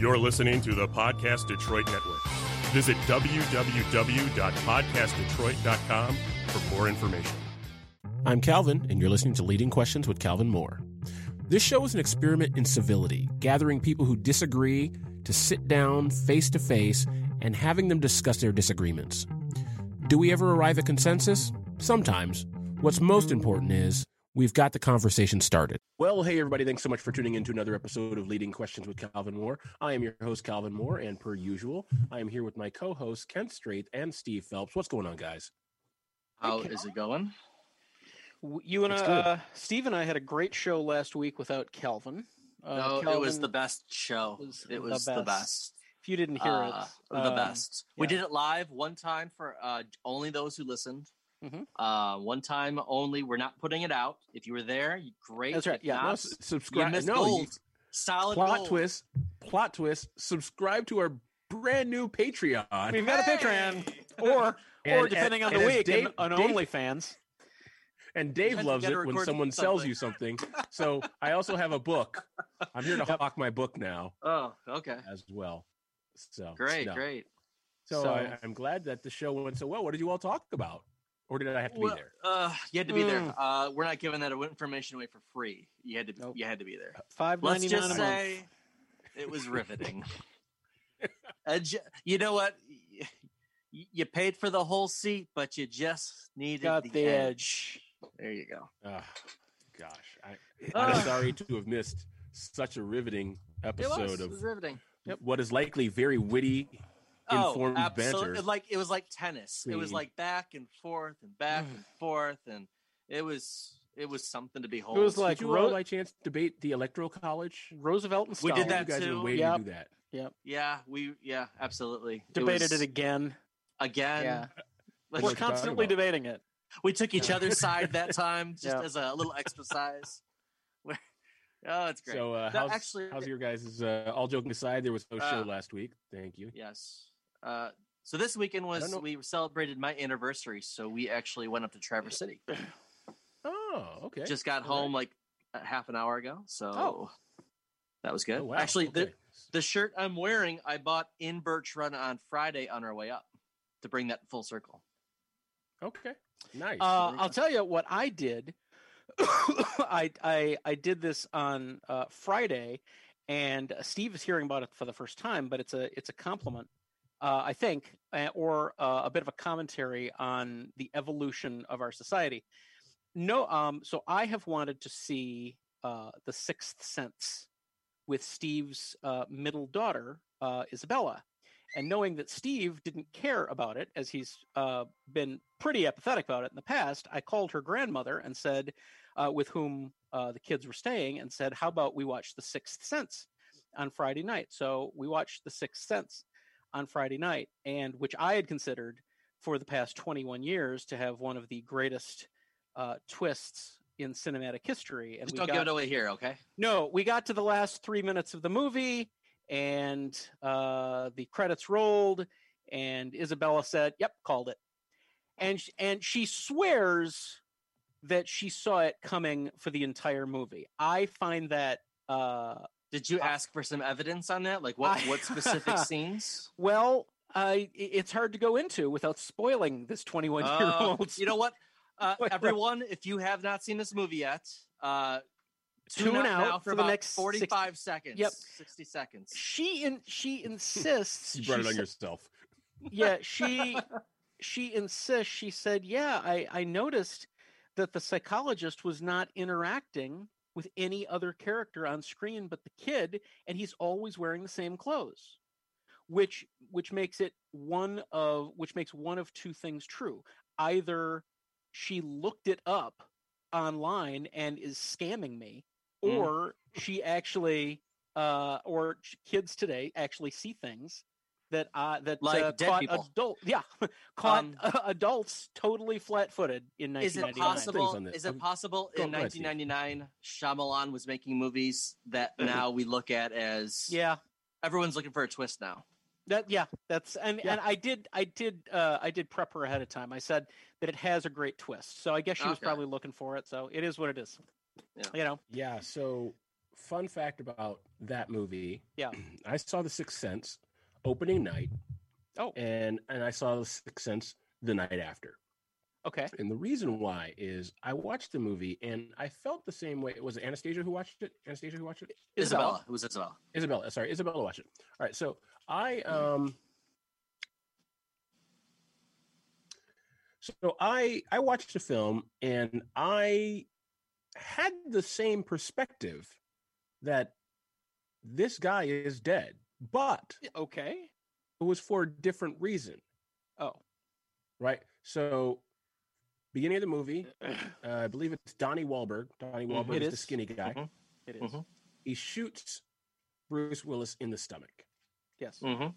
You're listening to the Podcast Detroit Network. Visit www.podcastdetroit.com for more information. I'm Calvin, and you're listening to Leading Questions with Calvin Moore. This show is an experiment in civility, gathering people who disagree to sit down face to face and having them discuss their disagreements. Do we ever arrive at consensus? Sometimes. What's most important is we've got the conversation started. Well, hey, everybody. Thanks so much for tuning in to another episode of Leading Questions with Calvin Moore. I am your host, Calvin Moore, and per usual, I am here with my co hosts, Kent Straith and Steve Phelps. What's going on, guys? How is it going? You and uh, Steve and I had a great show last week without Calvin. Uh, no, it was the best show. was it was the best. best. If you didn't hear Uh, it, the um, best. We did it live one time for uh, only those who listened. Mhm. Uh, one time only. We're not putting it out. If you were there, great. That's right, If yeah. not, No, subscribe. missed no, gold. you- Solid plot gold. twist. Plot twist. Subscribe to our brand new Patreon. We've got a Patreon, or And- or depending and- on the and week, Dave- an, an OnlyFans. And Dave loves it when record someone sells you something. So I also have a book. I'm here to hawk my book now Oh, okay. as well. So Great, no. great. So, So- I, I'm glad that the show went so well. What did you all talk about, or did I have to be there? Uh, you had to be there. Mm. Uh, we're not giving that information away for free. You had to. Nope. You had to be there. Five Let's just month. say it was riveting. Uh, j- you know what? You paid for the whole seat, but you just needed Got the, the edge. There you go. Gosh, I, Ah. I'm sorry to have missed such a riveting It episode was, it was of riveting. what is likely very witty, informed oh, absolutely. banter. Like it was like tennis. It was like back and forth and back and forth, and it was it was something to behold. It was like Did you Ro- by chance debate the electoral college? Roosevelt and We did that you guys too. were waiting Yep. to do that. yeah, we yeah, absolutely Debated was, it again. again. Yeah, Let's- we're what you're talking constantly debating it. We took each other's side that time, just Yeah. as a little exercise. Where- oh, it's great. So, uh, No, how's, actually, how's your guys' uh, all joking aside? There was no show Uh, last week. Thank you. yes. Uh, so this weekend was we celebrated my anniversary, so we actually went up to Traverse City. Oh, okay. Just got All right. home like a half an hour ago, so Oh. that was good. Oh, wow. Actually, the okay. the shirt I'm wearing, I bought in Birch Run on Friday on our way up to bring that full circle. okay, nice. Uh, I'll tell you what I did. I, I I did this on uh, Friday, and Steve is hearing about it for the first time. But it's a it's a compliment, uh, I think, uh, or uh, a bit of a commentary on the evolution of our society. No, um, so I have wanted to see uh, the Sixth Sense with Steve's uh, middle daughter, uh, Isabella. And knowing that Steve didn't care about it, as he's uh, been pretty apathetic about it in the past, I called her grandmother and said, with whom the kids were staying, and said, How about we watch The Sixth Sense on Friday night? So we watched The Sixth Sense on Friday night, and which I had considered for the past 21 years to have one of the greatest uh, twists in cinematic history. And Just we don't got, give it away here, okay? no, we got to the last three minutes of the movie, and uh, the credits rolled, and Isabella said, "Yep, called it," and sh- and she swears that she saw it coming for the entire movie. I find that uh, Did you I- ask for some evidence on that? Like what I- what specific scenes? well. I, i- it's hard to go into without spoiling this 21 year old. you know what? Uh, everyone, if you have not seen this movie yet, uh, tune, Tune out, out now for, for the about next six- 45 seconds. Yep. 60 seconds. she in, she insists. you brought it on sa- yourself. yeah she she insists she said yeah i i noticed that the psychologist was not interacting with any other character on screen but the kid and he's always wearing the same clothes which which makes it one of which makes one of two things true either she looked it up online and is scamming me Mm. or she actually uh or kids today actually see things that uh that Like uh, caught people. adult yeah caught Um, adults totally flat-footed in 1999. Is it possible? on this. Is it Um, possible go in 1999 Shyamalan was making movies that now we look at as yeah everyone's looking for a twist now? That yeah, that's and Yeah. and I did I did uh I did prep her ahead of time. I said that it has a great twist. So I guess she was probably looking for it. So it is what it is. Yeah. You know. Yeah. So fun fact about that movie. Yeah. I saw The Sixth Sense opening night. Oh. And and I saw The Sixth Sense the night after. Okay. And the reason why is I watched the movie and I felt the same way. It was it Anastasia who watched it? Anastasia who watched it? Isabella. It was Isabella. Isabella. Sorry, Isabella watched it. All right. So I um so I I watched the film and I had the same perspective that this guy is dead, but Okay. it was for a different reason, Oh. right? So beginning of the movie, uh, I believe it's Donnie Wahlberg. Donnie Mhm. Wahlberg It is the skinny guy. Mhm. It is. Mhm. He shoots Bruce Willis in the stomach. Yes. Mm-hmm.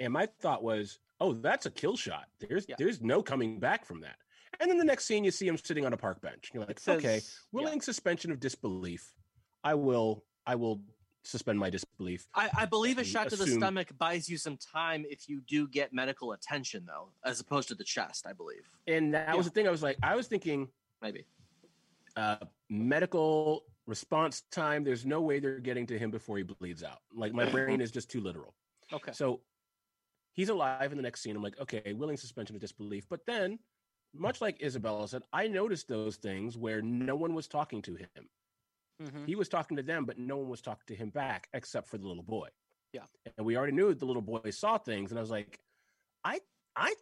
And my thought was, oh, that's a kill shot. There's Yeah. there's no coming back from that. And then the next scene, you see him sitting on a park bench. You're like, says, okay, yeah. willing suspension of disbelief. I will I will suspend my disbelief. I, I believe a shot to the stomach buys you some time if you do get medical attention, though, as opposed to the chest. I believe And that was the thing. I was like, I was thinking, maybe. uh, medical response time. There's no way they're getting to him before he bleeds out. Like my brain is just too literal. Okay. So he's alive in the next scene. I'm like, okay, willing suspension of disbelief. But then, much like Isabella said, I noticed those things where no one was talking to him. Mhm. He was talking to them, but no one was talking to him back except for the little boy. Yeah. And we already knew the little boy saw things. And I was like, I, I,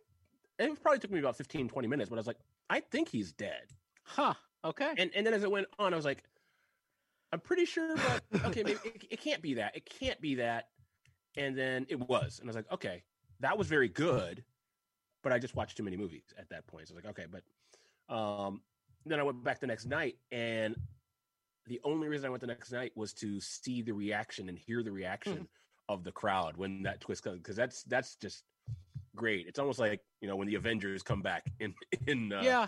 it probably took me about 15, 20 minutes, but I was like, I think he's dead. Huh. Okay. And, and then as it went on, I was like, I'm pretty sure, but okay, maybe it, it can't be that. It can't be that. And then it was. And I was like, okay, that was very good. But I just watched too many movies at that point. So I was like, okay, but um, then I went back the next night and the only reason I went the next night was to see the reaction and hear the reaction of the crowd when that twist comes because that's that's just great. It's almost like you know when the Avengers come back in in uh, yeah.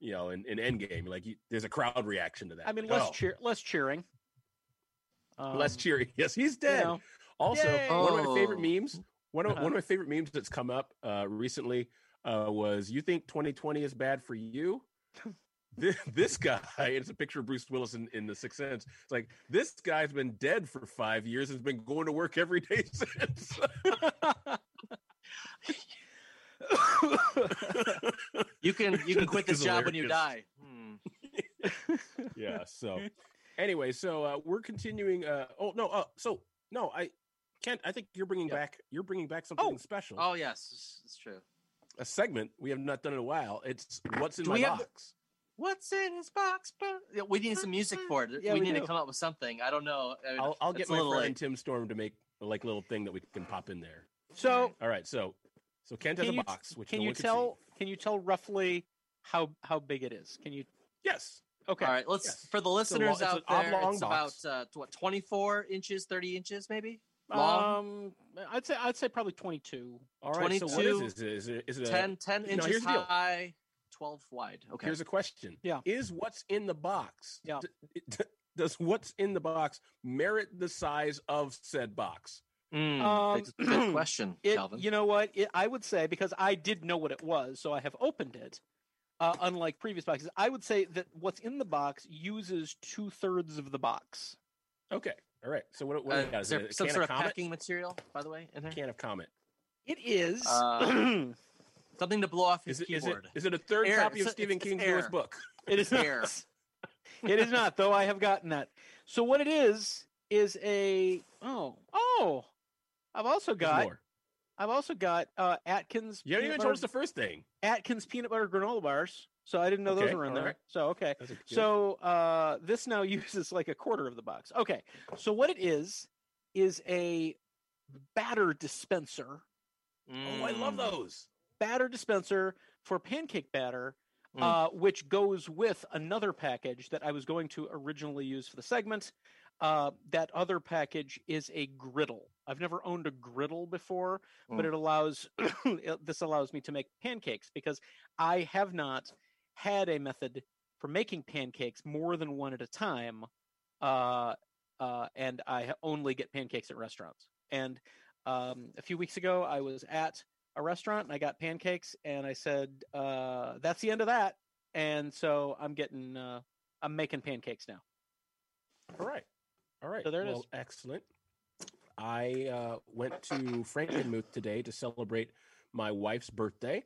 you know in, in Endgame, like you, there's a crowd reaction to that. I mean, Like, less oh, cheer, less cheering. less Um, cheering. Yes, he's you dead. know. Also, Yay! one of my favorite memes. One of Uh-huh. one of my favorite memes that's come up uh, recently uh, was "You think 2020 is bad for you?" this, this guy, it's a picture of Bruce Willis in, in The Sixth Sense. It's like this guy's been dead for five years and has been going to work every day since. You can you can quit This this is job when you die. Hmm. yeah. So, anyway, so uh, we're continuing. Uh, oh no. Uh, so no, I can't. I think you're bringing Yeah. back. You're bringing back something Oh. special. Oh yes, it's, it's true. A segment we have not done in a while. It's what's in Do my box. What's in his box? bro? Yeah, We need some music for it. Yeah, we, we need do. to come up with something. I don't know. I mean, I'll, I'll get my friend late. Tim Storm to make a like little thing that we can pop in there. so, All right, so so Kent has a you, box, which can no you one can tell? Can you tell roughly how how big it is? Can you? Yes, Okay. All right, let's Yes. for the listeners it's an out there. It's box. about uh, what twenty four inches, thirty inches, maybe. Long, Um, I'd say I'd say probably twenty two. all right. So what 22, is this? Is it, is it a, 10, 10 no, inches here's the high, twelve wide. Okay. Here's a question. Yeah. Is what's in the box? Yeah. d- d- does what's in the box merit the size of said box? Mm, Um, that's a good question, It, Calvin. you know what? It, I would say because I did know what it was, so I have opened it. Uh, unlike previous boxes, I would say that what's in the box uses two thirds of the box. Okay. All right. So what, what Uh, is Is there a some sort of of packing material, by the way, in there? Can of Comet. It is. Uh, Something to blow off his Is it keyboard. is it a third Air. copy of It's- Stephen it's King's air. newest book? it is air. not. it is not, though. I have gotten that. So what it is is a oh oh. I've also got. I've also got uh, Atkins. You haven't peanut even told us the first thing. Atkins peanut butter granola bars. So I didn't know those were in there. right. So okay. That's a good- So uh, this now uses like a quarter of the box. Okay. So what it is is a batter dispenser. oh, I love Mm. those. Batter dispenser for pancake batter, Mm. uh, which goes with another package that I was going to originally use for the segment. Uh, that other package is a griddle. I've never owned a griddle before, but Mm. it allows it- this allows me to make pancakes because I have not had a method for making pancakes more than one at a time, uh, uh, and I only get pancakes at restaurants. And um, a few weeks ago, I was at a restaurant and I got pancakes, and I said, uh, "That's the end of that." And so I'm getting, uh, I'm making pancakes now. All right. All right. So there it well, is. Excellent. I uh, went to Frankenmuth today to celebrate my wife's birthday,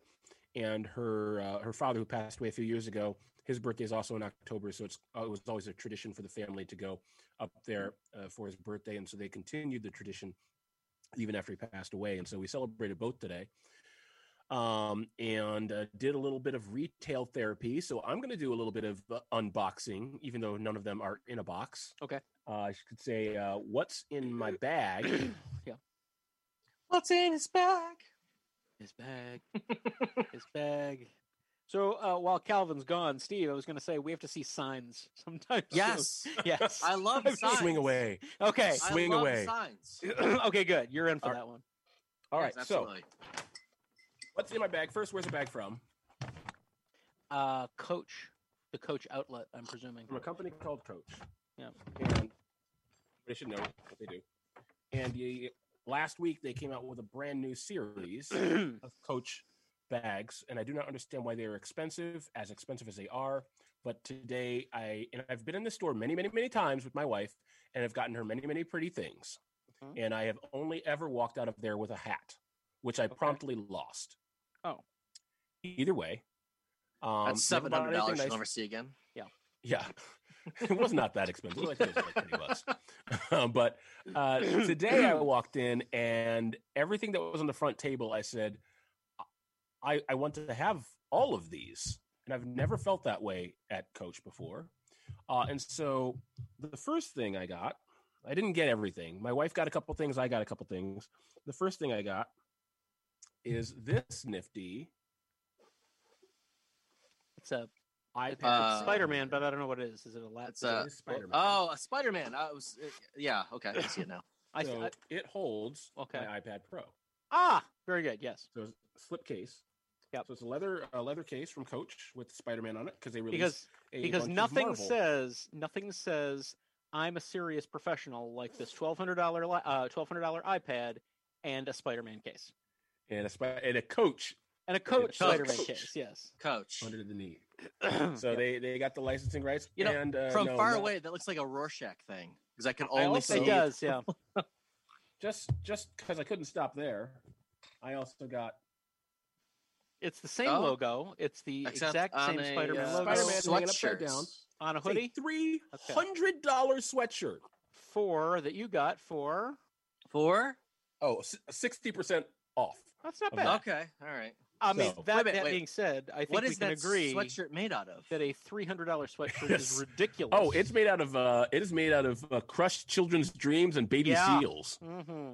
and her uh, her father, who passed away a few years ago, his birthday is also in October. So it's uh, it was always a tradition for the family to go up there uh, for his birthday, and so they continued the tradition even after he passed away. And so we celebrated both today. Um, and uh, did a little bit of retail therapy. So I'm going to do a little bit of uh, unboxing, even though none of them are in a box Okay. uh, I could say, uh, "What's in my bag?" Yeah. What's in his bag? His bag. His bag. So uh, while Calvin's gone, Steve, I was going to say we have to see signs sometimes. soon. Yes. Yes. I love signs. Swing away. Okay. I Swing love away. Signs. okay. Good. You're in for All that one. All right. Yes, so, absolutely. what's in my bag? First, where's the bag from? Uh, Coach, the Coach outlet. I'm presuming. From a company called Coach. Yeah. And they should know what they do. And the, last week they came out with a brand new series of Coach bags, and I do not understand why they are expensive, as expensive as they are. But today, I and I've been in the store many, many, many times with my wife, and I've gotten her many, many pretty things. Mhm. And I have only ever walked out of there with a hat, which I promptly lost. Oh. Either way, um, That's seven hundred dollars you'll never see again. yeah, Yeah. it was not that expensive. I think it was like 20 bucks. Um, but uh, today I walked in and everything that was on the front table, I said, I, I want to have all of these. And I've never felt that way at Coach before. Uh, and so the first thing I got, I didn't get everything. My wife got a couple things. I got a couple things. The first thing I got is this nifty It's a iPad. Uh, Spider-Man, but I don't know what it is. Is it a laptop? It's a- It is Spider-Man. Oh, a Spider-Man. I was. uh, yeah. Okay. I see it now. I, so I, it holds Okay. my iPad Pro. ah, very good. Yes, So it's a slip case. Yep. So it's a leather a leather case from Coach with Spider-Man on it because they released because a because bunch nothing Marvel. says nothing says I'm a serious professional like this twelve hundred dollar uh twelve hundred dollar iPad and a Spider-Man case and a Spi- and a Coach and a Coach Coach. Spider-Man case. Yes. Coach. under the knee. So they they got the licensing rights. You know, and, uh, From no, far not- away, that looks like a Rorschach thing because I can I only also- see. it does. Yeah. just just because I couldn't stop there, I also got It's the same Oh. logo. It's the Except exact same a, Spider-Man uh, logo Spider-Man hanging upside sweatshirt. down. on a it's a hoodie three hundred dollar sweatshirt. for that you got for. Four. Oh, sixty percent off. That's not bad. Okay. All right. I mean, that, Wait minute, that wait. being said, I think What we is can that agree sweatshirt made out of? that a three hundred dollar sweatshirt Yes. is ridiculous. Oh, it's made out of uh, it is made out of uh, crushed children's dreams and baby Yeah. seals. hmm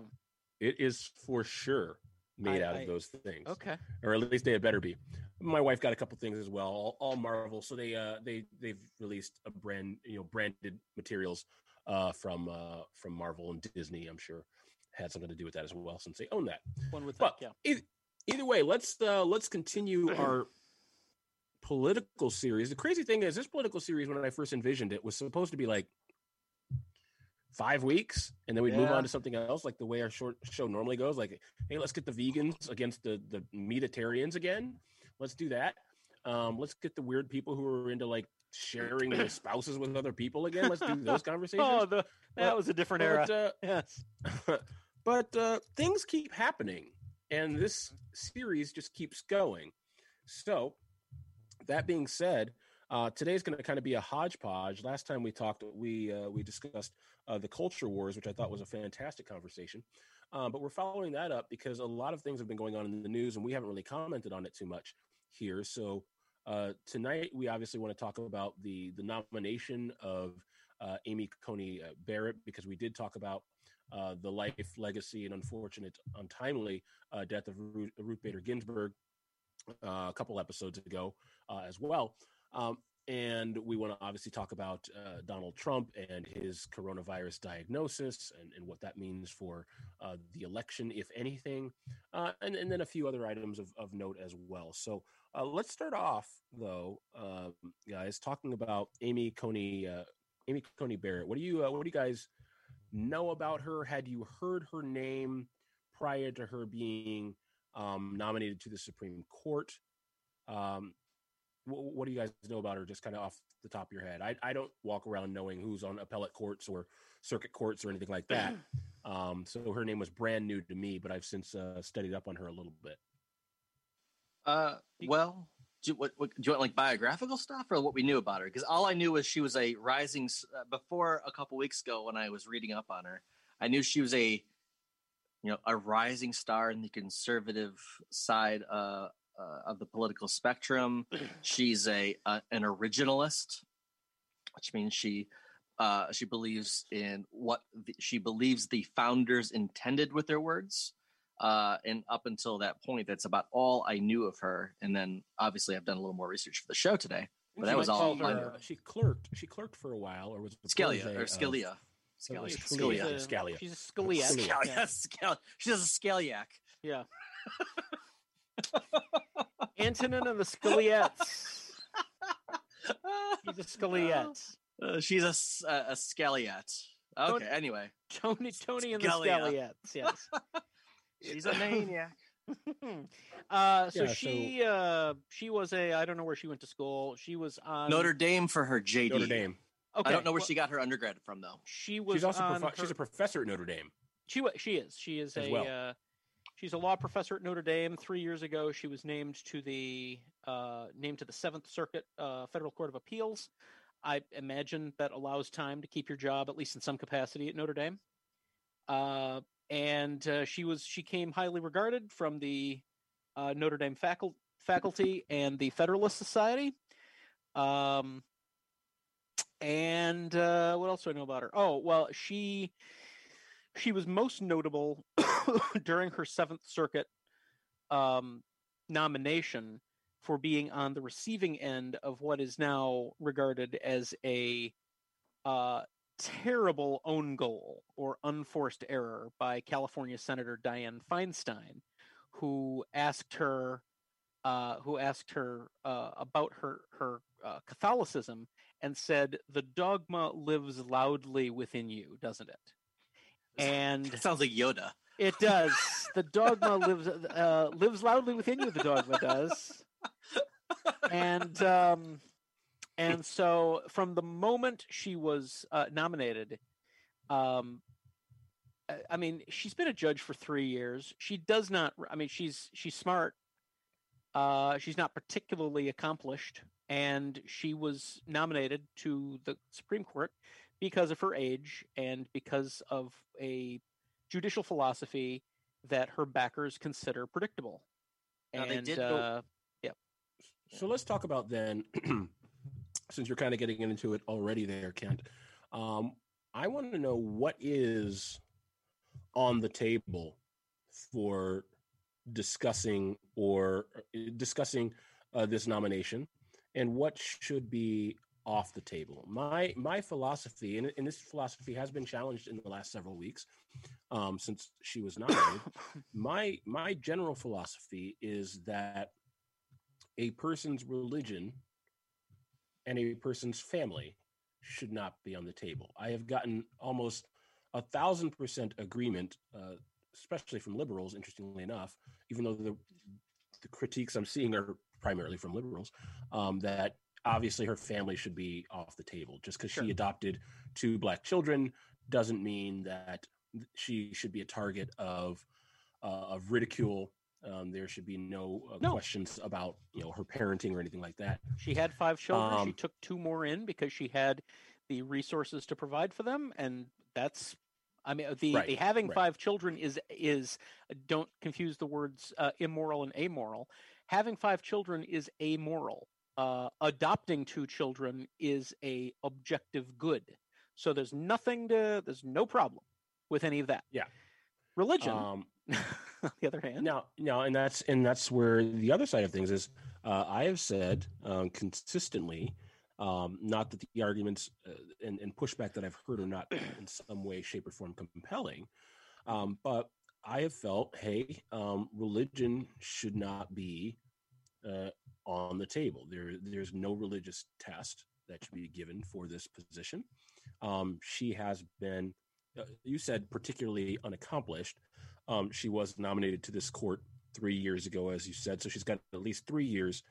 It is for sure made I- out I- of those things. okay. or at least they had better be. My wife got a couple things as well, all, all Marvel. So they uh they they've released a brand you know branded materials uh from uh from Marvel and Disney. I'm sure had something to do with that as well since they own that. One with. But Yeah. either, either way, let's uh let's continue our political series. The crazy thing is this political series when I first envisioned it was supposed to be like five weeks and then we'd move on to something else like the way our short show normally goes like hey let's get the vegans against the the meatitarians again let's do that um let's get the weird people who are into like sharing their spouses with other people again let's do those conversations Oh, the, that But- was a different era. but, uh, yes. but uh, things keep happening, and this series just keeps going. So, that being said, uh, today's going to kind of be a hodgepodge. Last time we talked, we uh, we discussed uh, the culture wars, which I thought was a fantastic conversation. Um, but we're following that up because a lot of things have been going on in the news, and we haven't really commented on it too much here. So uh, tonight, we obviously want to talk about the the nomination of uh, Amy Coney uh, Barrett because we did talk about uh, the life, legacy, and unfortunate, untimely uh, death of Ruth, Ruth Bader Ginsburg uh, a couple episodes ago uh, as well. Um, and we want to obviously talk about uh, Donald Trump and his coronavirus diagnosis and, and what that means for uh, the election, if anything, uh, and, and then a few other items of, of note as well. So uh, let's start off, though, um, guys, talking about Amy Coney, uh, Amy Coney Barrett. What do you, uh, what do you guys know about her? Had you heard her name prior to her being um, nominated to the Supreme Court? Um, what, what do you guys know about her? Just kind of off the top of your head. I I don't walk around knowing who's on appellate courts or circuit courts or anything like that. um, so her name was brand new to me, but I've since uh, studied up on her a little bit. Uh, well, do you, what, what, do you want like biographical stuff or what we knew about her? Because all I knew was she was a rising. Uh, before a couple weeks ago, when I was reading up on her, I knew she was a, you know, a rising star in the conservative side uh, uh, of the political spectrum. She's a uh, an originalist, which means she uh, she believes in what the, she believes the founders intended with their words. Uh, and up until that point, that's about all I knew of her. And then obviously, I've done a little more research for the show today. But that was all call I her- knew. She clerked. She clerked for a while, or was a Scalia or Scalia. It was Scalia. Scalia. Scalia. She's a, Scalia. she's a scaliac. Scalia. Scalia. Yeah. Scal- She does a scaliac. Yeah. Antonin and the Scaliettes. He's a Scaliette. Uh, she's a scaliat. Okay, Don't- anyway. Tony, Tony and the Scalia. Scaliettes. Yes. She's a maniac. uh, so Yeah, so- she uh, she was a I don't know where she went to school. She was on Notre Dame for her JD. Notre Dame. Okay, I don't know where well, she got her undergrad from, though. she was. She's also on prof- she's a professor at Notre Dame. She wa- she is she is as a well. uh, she's a law professor at Notre Dame. Three years ago, she was named to the uh, named to the Seventh Circuit uh, Federal Court of Appeals. I imagine that allows time to keep your job at least in some capacity at Notre Dame. Uh, and uh, she was she came highly regarded from the uh, Notre Dame facul- faculty and the Federalist Society. Um, and uh, what else do I know about her? Oh, well, she she was most notable during her Seventh Circuit um, nomination for being on the receiving end of what is now regarded as a uh, terrible own goal or unforced error by California Senator Dianne Feinstein, who asked her. Uh, who asked her uh, about her her uh, Catholicism and said, "The dogma lives loudly within you, doesn't it?" And It sounds like Yoda. it does. The dogma lives uh, lives loudly within you. The dogma does, and um, and so from the moment she was uh, nominated, um, I- I mean, she's been a judge for three years. She does not. I mean, she's she's smart. Uh, she's not particularly accomplished, and she was nominated to the Supreme Court because of her age and because of a judicial philosophy that her backers consider predictable. Now, and they did go- uh, So let's talk about then, since you're kind of getting into it already there, Kent. Um, I want to know what is on the table for discussing or uh, discussing uh, this nomination, and what should be off the table. My my philosophy, and, and this philosophy has been challenged in the last several weeks um, since she was nominated. my my general philosophy is that a person's religion and a person's family should not be on the table. I have gotten almost a thousand percent agreement, uh, especially from liberals. Interestingly enough, even though the the critiques I'm seeing are primarily from liberals, um, that obviously her family should be off the table. Just because Sure. she adopted two black children doesn't mean that she should be a target of uh, of ridicule. Um, there should be no, uh, No. questions about you know her parenting or anything like that. she had five children. she Um, took two more in because she had the resources to provide for them, and that's. I mean, the, Right, the having right. five children is is don't confuse the words uh, immoral and amoral. Having five children is amoral. Uh, adopting two children is a objective good. So there's nothing to there's no problem with any of that. Yeah. Religion, Um, on the other hand, now, now, and that's and that's where the other side of things is. Uh, I have said um, consistently, um, not that the arguments uh, and, and pushback that I've heard are not in some way, shape, or form compelling, um, but I have felt, hey, um, religion should not be uh, on the table. There, there's no religious test that should be given for this position. Um, she has been, uh, you said, particularly unaccomplished. Um, she was nominated to this court three years ago, as you said, so she's got at least three years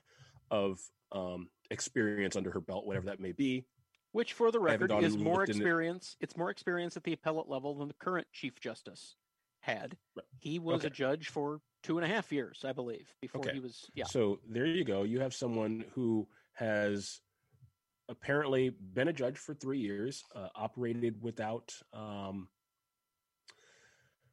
of um, experience under her belt, whatever that may be. Which, for the record, is more into it. experience. It's more experience at the appellate level than the current Chief Justice had. Right. He was a judge for two and a half years, I believe, before Okay. he was. Yeah. So there you go. You have someone who has apparently been a judge for three years, uh, operated without um,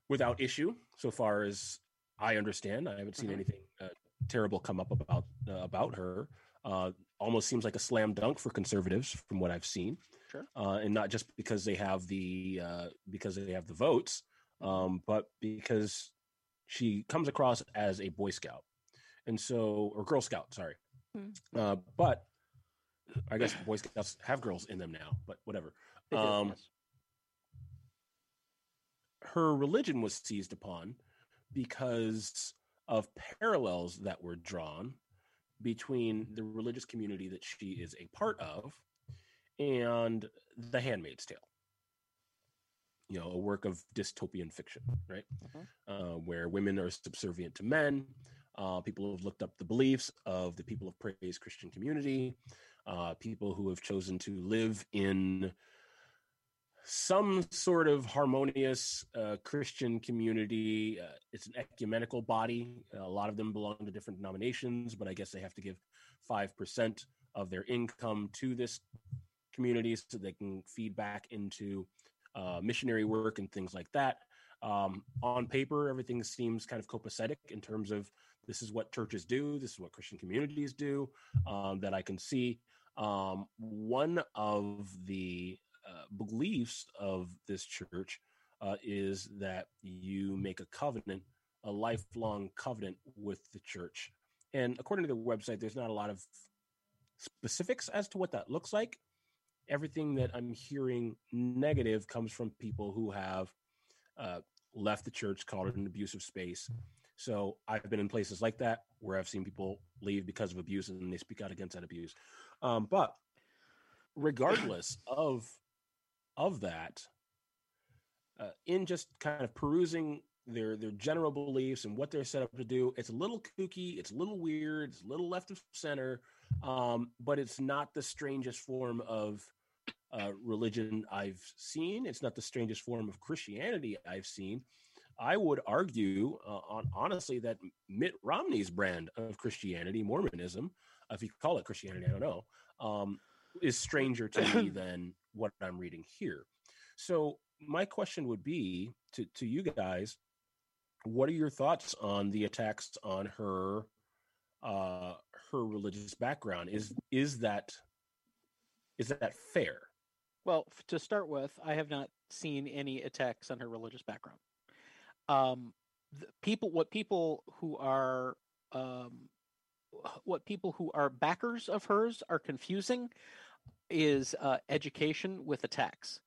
without issue, so far as I understand. I haven't seen Mhm. anything uh, terrible come up about uh, about her. Uh, almost seems like a slam dunk for conservatives, from what I've seen. Sure. uh, and not just because they have the uh, because they have the votes, um, but because she comes across as a Boy Scout, and so or Girl Scout, sorry. Hmm. Uh, but I guess Boy Scouts have girls in them now, but whatever. Um. Her religion was seized upon because of parallels that were drawn between the religious community that she is a part of and The Handmaid's Tale. You know, a work of dystopian fiction, right? Mhm. Uh, where women are subservient to men. Uh, people have looked up the beliefs of the people of praise Christian community. Uh, people who have chosen to live in some sort of harmonious uh, Christian community. Uh, it's an ecumenical body. a lot of them belong to different denominations, but I guess they have to give 5% of their income to this community so they can feed back into uh, missionary work and things like that. Um, on paper, everything seems kind of copacetic in terms of this is what churches do, this is what Christian communities do um, that I can see. Um, one of the uh, beliefs of this church uh, is that you make a covenant, a lifelong covenant with the church. And according to the website, there's not a lot of specifics as to what that looks like. Everything that I'm hearing negative comes from people who have uh, left the church, called it an abusive space. So I've been in places like that where I've seen people leave because of abuse and they speak out against that abuse. Um, but regardless of of that, uh, in just kind of perusing their their general beliefs and what they're set up to do, it's a little kooky, it's a little weird, it's a little left of center, um, but it's not the strangest form of uh, religion I've seen. It's not the strangest form of Christianity I've seen. I would argue, uh, on honestly, that Mitt Romney's brand of Christianity, Mormonism, if you call it Christianity, I don't know, um, is stranger to me than what I'm reading here. So my question would be to to you guys: What are your thoughts on the attacks on her uh, her religious background? Is is that is that fair? Well, to start with, I have not seen any attacks on her religious background. Um, people, what people who are, um, what people who are backers of hers are confusing is uh, education with attacks,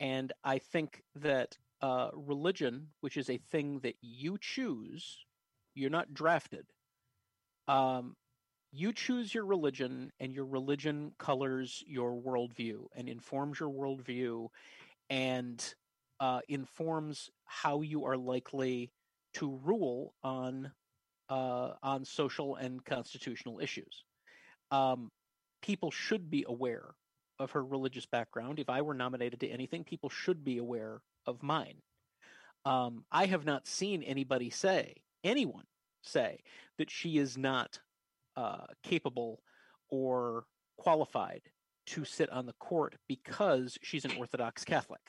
and I think that uh, religion, which is a thing that you choose, you're not drafted. Um, you choose your religion and your religion colors your worldview and informs your worldview and uh, informs how you are likely to rule on uh, on social and constitutional issues. Um, people should be aware of her religious background. If I were nominated to anything, people should be aware of mine. Um, I have not seen anybody say, anyone say, that she is not uh, capable or qualified to sit on the court because she's an Orthodox Catholic.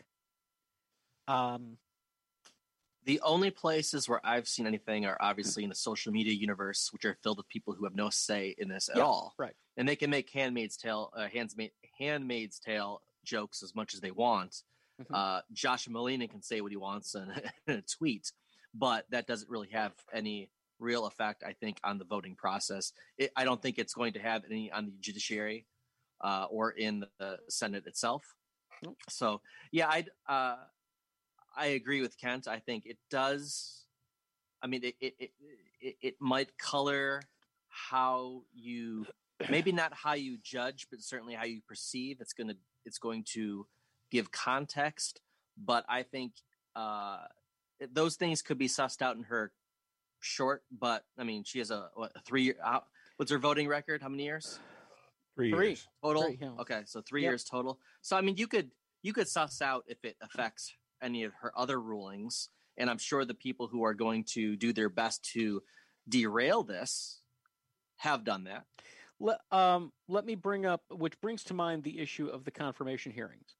Um, The only places where I've seen anything are obviously in the social media universe, which are filled with people who have no say in this at Yeah, all. right. And they can make Handmaid's Tale, uh, Handsma- Handmaid's Tale jokes as much as they want. Mhm. Uh, Josh Malina can say what he wants in, in a tweet, but that doesn't really have any real effect, I think, on the voting process. It, I don't think it's going to have any on the judiciary uh, or in the Senate itself. So, yeah, I uh, I agree with Kent. I think it does. I mean, it it it, it, it might color how you maybe not how you judge, but certainly how you perceive. It's gonna it's going to give context. But I think uh, those things could be sussed out in her short. But I mean, she has a, what, a three year. Uh, What's her voting record? How many years Three, Three. years. total? Three, yeah. Okay, so three Yep. years total. So I mean, you could you could suss out if it affects any of her other rulings, and I'm sure the people who are going to do their best to derail this have done that. Let, um, let me bring up, which brings to mind the issue of the confirmation hearings.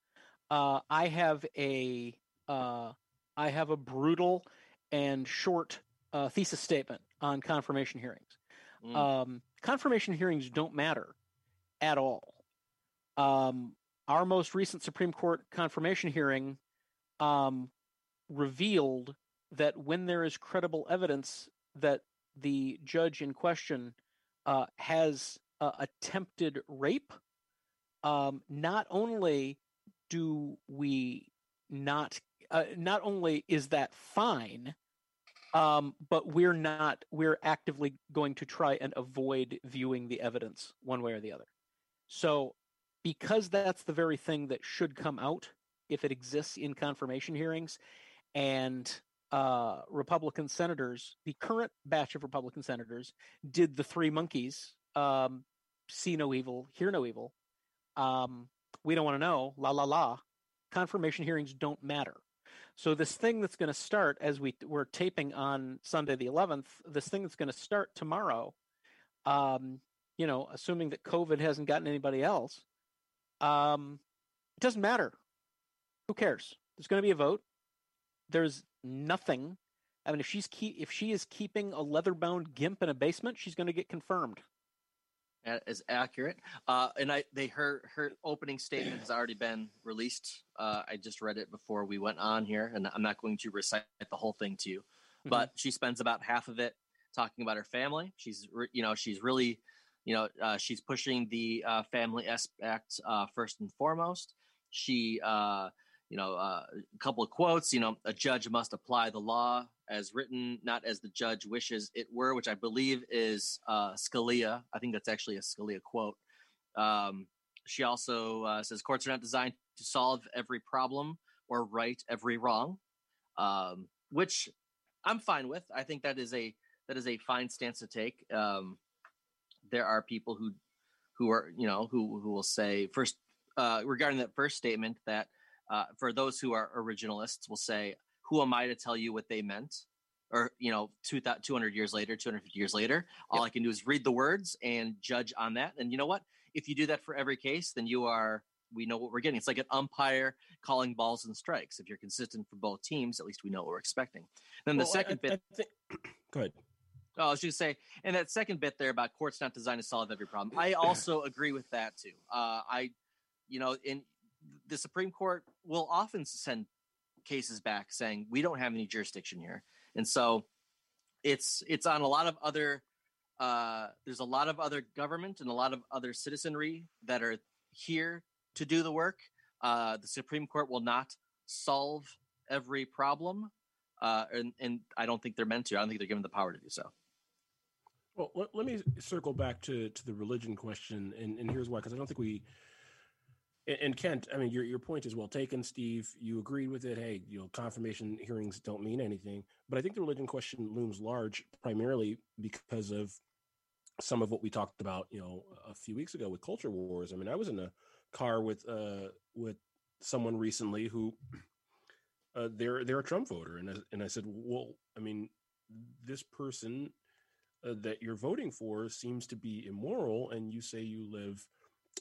Uh, I have a, uh, I have a brutal and short uh, thesis statement on confirmation hearings. Mm. Um, confirmation hearings don't matter at all. Um, our most recent Supreme Court confirmation hearing um, revealed that when there is credible evidence that the judge in question uh, has uh, attempted rape, um, not only do we not, uh, not only is that fine, um, but we're not, we're actively going to try and avoid viewing the evidence one way or the other. So, because that's the very thing that should come out if it exists in confirmation hearings, and uh, Republican senators, the current batch of Republican senators, did the three monkeys um, see no evil, hear no evil. Um, we don't want to know, la la la. Confirmation hearings don't matter. So this thing that's going to start as we we're taping on Sunday the 11th, this thing that's going to start tomorrow, um, you know, assuming that COVID hasn't gotten anybody else, um, it doesn't matter. Who cares? There's going to be a vote. There's nothing. I mean, if she's keep if she is keeping a leather bound gimp in a basement, she's going to get confirmed. Is accurate. Uh, and I, they her her opening statement has already been released. Uh, I just read it before we went on here, and I'm not going to recite the whole thing to you. But she spends about half of it talking about her family. She's, re- you know, she's really, you know, uh, she's pushing the uh, family aspect uh, first and foremost. She, uh, you know, uh, a couple of quotes. You know, a judge must apply the law as written, not as the judge wishes it were, which I believe is uh, Scalia. I think that's actually a Scalia quote. Um, she also uh, says courts are not designed to solve every problem or right every wrong, um, which I'm fine with. I think that is a that is a fine stance to take. Um, there are people who who are you know who who will say first uh, regarding that first statement that uh, for those who are originalists will say who am I to tell you what they meant or you know two, 200 years later 250 years later all I can do is read the words and judge on that and you know what if you do that for every case then you are we know what we're getting it's like an umpire calling balls and strikes if you're consistent for both teams at least we know what we're expecting then the Well, second I- bit I think- go ahead. Oh, I was just say, and that second bit there about courts not designed to solve every problem. I also agree with that too. Uh, I, you know, in the Supreme Court will often send cases back saying we don't have any jurisdiction here, and so it's it's on a lot of other. Uh, there's a lot of other government and a lot of other citizenry that are here to do the work. Uh, the Supreme Court will not solve every problem, uh, and, and I don't think they're meant to. I don't think they're given the power to do so. Well, let, let me circle back to to the religion question, and, and here's why, because I don't think we. And, Kent, I mean, your your point is well taken, Steve. You agreed with it. Hey, you know, confirmation hearings don't mean anything, but I think the religion question looms large primarily because of some of what we talked about, you know, a few weeks ago with culture wars. I mean, I was in a car with uh with someone recently who uh, they're they're a Trump voter, and I, and I said, well, I mean, this person uh, that you're voting for seems to be immoral, and you say you live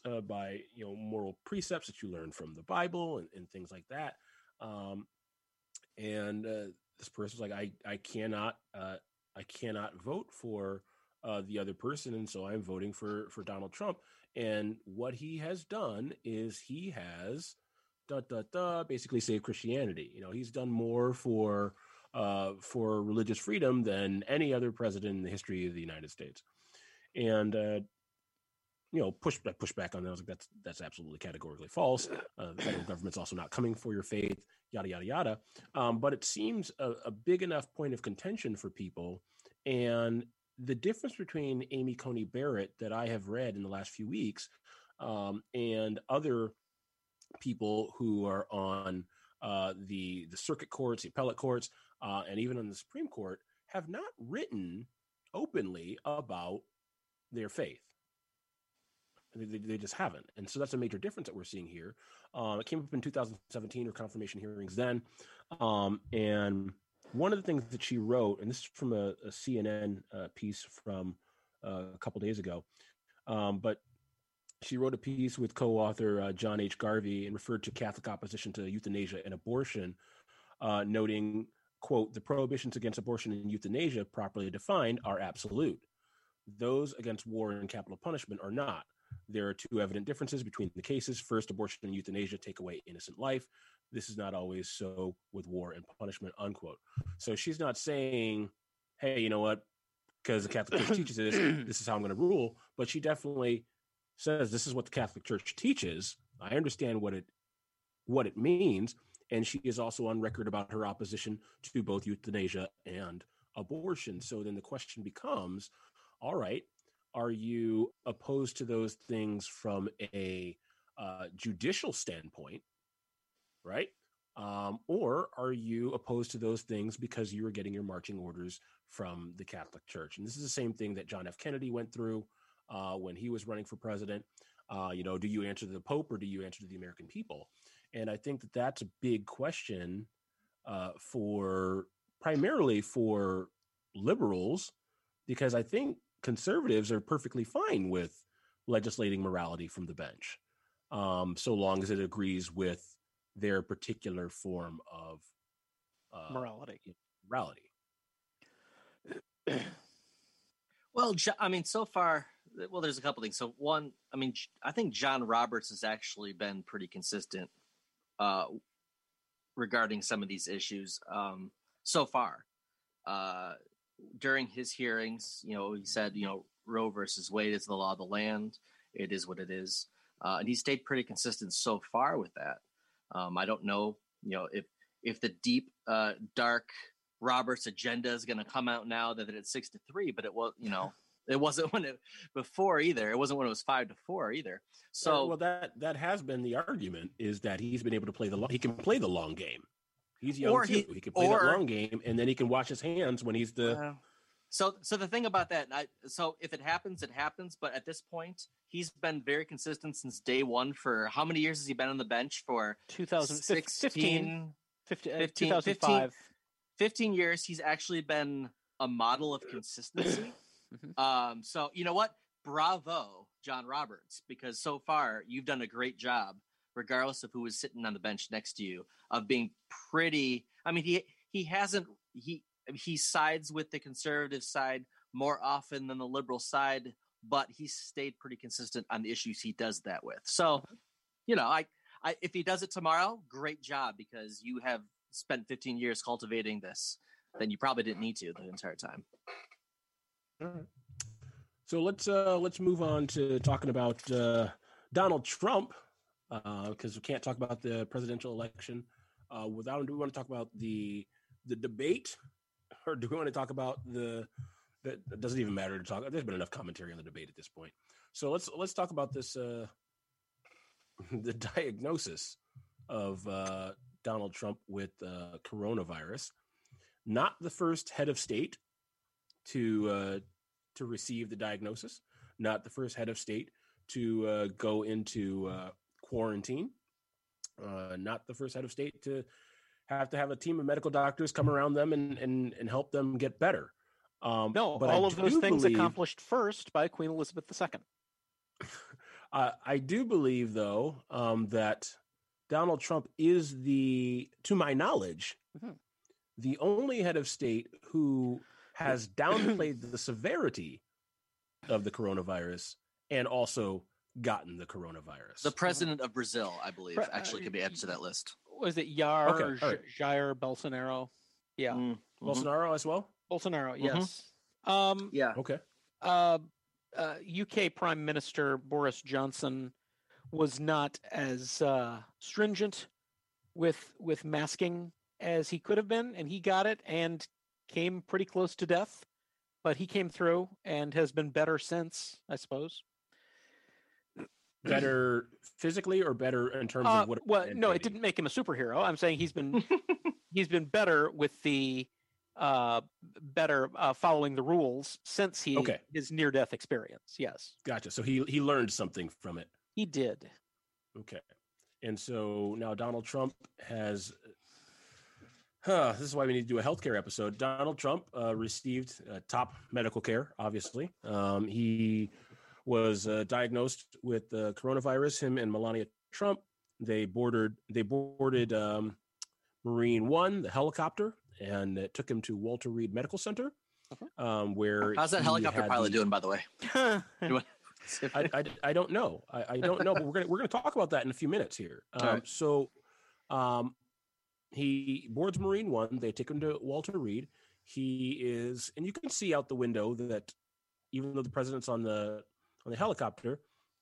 uh, by you know moral precepts that you learn from the Bible and, and things like that. Um, and uh, this person's like, I I cannot uh, I cannot vote for uh, the other person, and so I'm voting for for Donald Trump. And what he has done is he has da da da basically saved Christianity. You know, he's done more for uh, for religious freedom than any other president in the history of the United States. And uh, you know, push push back on that. I was like, that's that's absolutely categorically false. Uh, the federal government's also not coming for your faith, yada yada yada. Um, but it seems a, a big enough point of contention for people, and the difference between Amy Coney Barrett that I have read in the last few weeks um, and other people who are on uh, the the circuit courts, the appellate courts, uh, and even on the Supreme Court have not written openly about their faith. They, they just haven't. And so that's a major difference that we're seeing here. Uh, it came up in 2017 or confirmation hearings then. Um, and one of the things that she wrote, and this is from a, a CNN uh, piece from uh, a couple days ago, um, but she wrote a piece with co-author uh, John H. Garvey and referred to Catholic opposition to euthanasia and abortion, uh, noting, "quote The prohibitions against abortion and euthanasia, properly defined, are absolute. Those against war and capital punishment are not. There are two evident differences between the cases. First, abortion and euthanasia take away innocent life. This is not always so with war and punishment." Unquote. So she's not saying, "Hey, you know what? Because the Catholic Church teaches this, this is how I'm going to rule." But she definitely says this is what the Catholic Church teaches. I understand what it what it means, and she is also on record about her opposition to both euthanasia and abortion. So then the question becomes, all right, are you opposed to those things from a uh, judicial standpoint, right? Um, or are you opposed to those things because you are getting your marching orders from the Catholic Church? And this is the same thing that John F. Kennedy went through uh, when he was running for president. Uh, you know, do you answer to the Pope or do you answer to the American people? And I think that that's a big question uh, for primarily for liberals, because I think conservatives are perfectly fine with legislating morality from the bench, um, so long as it agrees with their particular form of uh, morality. Morality. well, I mean, so far well, there's a couple things. So one, I mean, I think John Roberts has actually been pretty consistent uh, regarding some of these issues um, so far. Uh, during his hearings, you know, he said, you know, Roe versus Wade is the law of the land. It is what it is, uh, and he stayed pretty consistent so far with that. Um, I don't know, you know, if if the deep, uh, dark Roberts agenda is going to come out now that it's six to three, but it was, you know. It wasn't when it before either. It wasn't when it was five to four either. So well, that that has been the argument is that he's been able to play the long, he can play the long game. He's young or too. He, he can play or, that long game, and then he can wash his hands when he's the. Uh, so so the thing about that, I, so if it happens, it happens. But at this point, he's been very consistent since day one. For how many years has he been on the bench? For 2015, 15, 15, 2005. 15, 15 years. He's actually been a model of consistency. Mm-hmm. Um, so you know what? Bravo, John Roberts, because so far you've done a great job, regardless of who was sitting on the bench next to you, of being pretty. I mean, he he hasn't he he sides with the conservative side more often than the liberal side, but he's stayed pretty consistent on the issues he does that with. So, you know, I, I if he does it tomorrow, great job because you have spent 15 years cultivating this. Then you probably didn't need to the entire time. All right. So let's uh, let's move on to talking about uh, Donald Trump because uh, we can't talk about the presidential election uh, without. Do we want to talk about the the debate, or do we want to talk about the? That doesn't even matter to talk. There's been enough commentary on the debate at this point. So let's let's talk about this. Uh, the diagnosis of uh, Donald Trump with uh, coronavirus. Not the first head of state to uh, to receive the diagnosis, not the first head of state to uh, go into uh, quarantine, uh, not the first head of state to have to have a team of medical doctors come around them and and, and help them get better. Um, no, but all I of those things believe, accomplished first by Queen Elizabeth II. uh, I do believe, though, um, that Donald Trump is the, to my knowledge, mm-hmm. the only head of state who has downplayed the severity of the coronavirus and also gotten the coronavirus. The president of Brazil, I believe, Pre- actually could be added to that list. Was it Jair okay, or right. Jair Bolsonaro? Yeah, mm-hmm. Bolsonaro as well. Bolsonaro, mm-hmm. yes. Mm-hmm. Um, yeah. Okay. Uh, uh, UK Prime Minister Boris Johnson was not as uh, stringent with with masking as he could have been, and he got it, and came pretty close to death, but he came through and has been better since, I suppose. Better physically or better in terms uh, of what? Well, no, it didn't make him a superhero. I'm saying he's been he's been better with the uh, better uh, following the rules since he Okay. his near death experience. Yes, Gotcha. So he he learned something from it. he did. Okay. And so now Donald Trump has. Huh, this is why we need to do a healthcare episode. Donald Trump uh, received uh, top medical care, obviously. Um, he was uh, diagnosed with uh, coronavirus, him and Melania Trump. They boarded, they boarded um, Marine One, the helicopter, and it took him to Walter Reed Medical Center, um, where How's that he helicopter pilot the- doing, by the way? I, I, I don't know. I, I don't know, but we're gonna we're gonna talk about that in a few minutes here. Um, All right. So, um, he boards Marine One. They take him to Walter Reed. He is, and you can see out the window that even though the president's on the on the helicopter,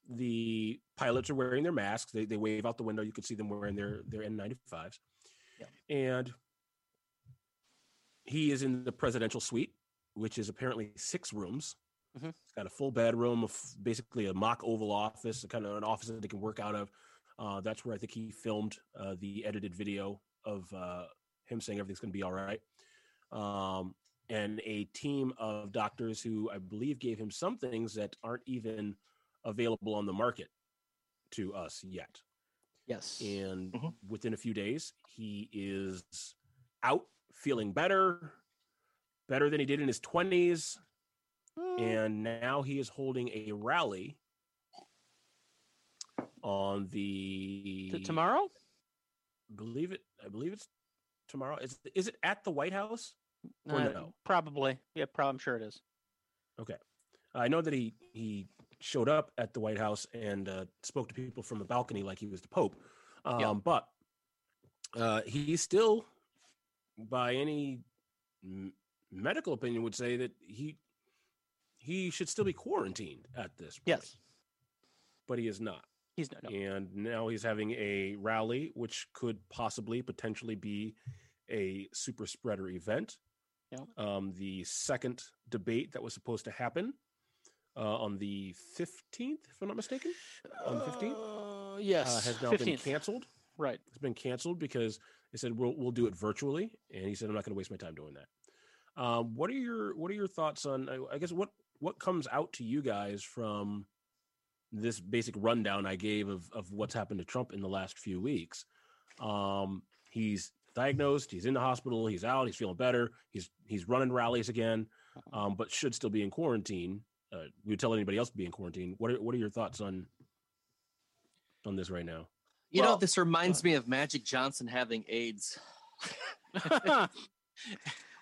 the pilots are wearing their masks. They they wave out the window. You can see them wearing their their N95s, and he is in the presidential suite, which is apparently six rooms. Mhm. It's got a full bedroom, of basically a mock Oval Office, kind of an office that they can work out of. Uh, that's where I think he filmed uh, the edited video of uh, him saying everything's going to be all right. Um, and a team of doctors who I believe gave him some things that aren't even available on the market to us yet. yes. And Mhm. within a few days, he is out, feeling better, better than he did in his 20s Mm, and now he is holding a rally on the t- tomorrow? believe it i believe it's tomorrow is, is it at the white house or Uh, no? Probably. Yeah, probably. I'm sure it is. Okay. I know that he he showed up at the white house and uh, spoke to people from the balcony like he was the pope um, Yeah. but uh, he's still by any m- medical opinion would say that he he should still be quarantined at this point Yes. but he is not He's no. no. and now he's having a rally which could possibly potentially be a super spreader event Yeah. um, the second debate that was supposed to happen uh, on the 15th if i'm not mistaken on the 15th Uh, yes. uh, has now 15th. been canceled Right. it's been canceled because they said we'll, we'll do it virtually and he said i'm not going to waste my time doing that um, what are your what are your thoughts on I- i guess what what comes out to you guys from this basic rundown i gave of of what's happened to trump in the last few weeks um, he's diagnosed he's in the hospital he's out he's feeling better he's he's running rallies again um, but should still be in quarantine uh, we would tell anybody else to be in quarantine what are, what are your thoughts on on this right now You know, this reminds me of Magic Johnson having AIDS.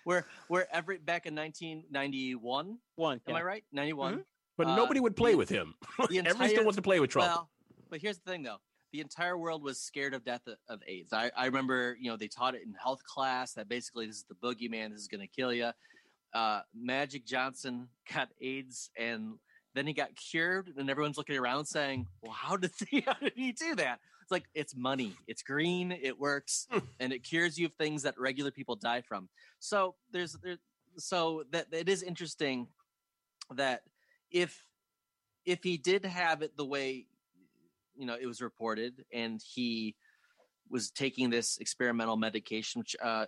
where where every back in 1991, One. am yeah. I right? 91. but Uh, nobody would play the- with him the everybody still wants to play with trump Well, but here's the thing though. The entire world was scared of death of, AIDS. I, I remember, you know, they taught it in health class that basically this is the boogeyman, this is going to kill you. Uh, Magic Johnson got AIDS and then he got cured, and everyone's looking around saying, "Well, how did he, how did he do that?" It's like it's money. It's green. It works, and it cures you of things that regular people die from. So there's there, so that it is interesting that if if he did have it the way you know it was reported and he was taking this experimental medication which uh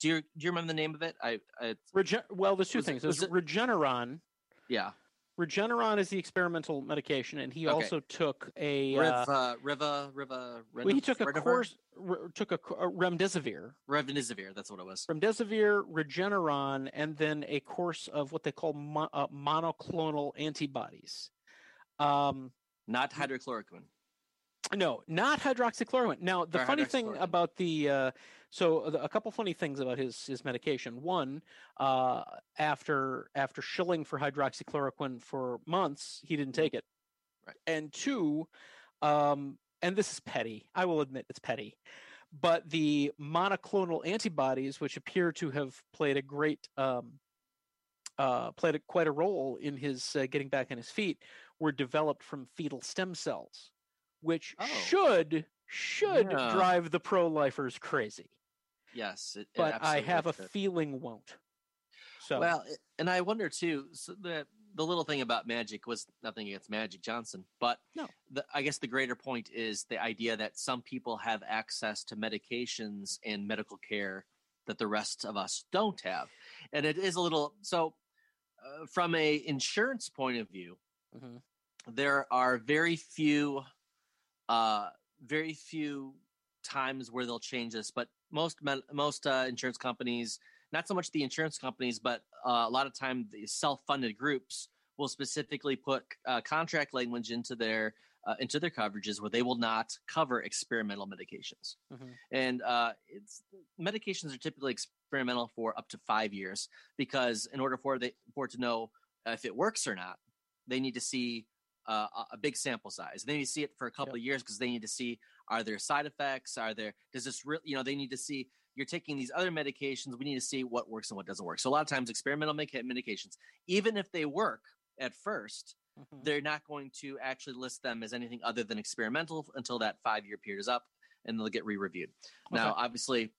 do you do you remember the name of it i, I Regen- well, there's two Was it- things. There's Regeneron. yeah Regeneron is the experimental medication, and he Okay. also took a. Uh, uh, riva riva well, he took a course, r- took a, a remdesivir, remdesivir that's what it was remdesivir, Regeneron, and then a course of what they call mo- uh, monoclonal antibodies. Um, not hydrochloroquine No, not hydroxychloroquine. Now, the Or funny thing about the uh, so a couple funny things about his his medication. One, uh, after after shilling for hydroxychloroquine for months, he didn't take it. Right. And two, um, and this is petty. I will admit it's petty, but the monoclonal antibodies, which appear to have played a great um, uh, played a, quite a role in his uh, getting back on his feet, were developed from fetal stem cells, which Oh. should should Yeah. drive the pro-lifers crazy. yes it, it But I have a feeling won't. So Well, and I wonder too. So the the little thing about Magic was nothing against Magic Johnson, but No. the, I guess the greater point is the idea that some people have access to medications and medical care that the rest of us don't have, and it is a little so. Uh, from a insurance point of view, hmm there are very few uh very few times where they'll change this but most men, most uh, insurance companies not so much the insurance companies but uh, a lot of time the self-funded groups will specifically put uh, contract language into their uh, into their coverages where they will not cover experimental medications. Hmm and uh, it's medications are typically experimental for up to five years because in order for they for it to know if it works or not, they need to see uh, a- big sample size. They need to see it for a couple Yep. of years because they need to see are there side effects? Are there does this real you know they need to see you're taking these other medications. We need to see what works and what doesn't work. So a lot of times experimental medications, even if they work at first, hmm they're not going to actually list them as anything other than experimental until that five year period is up and they'll get re-reviewed now obviously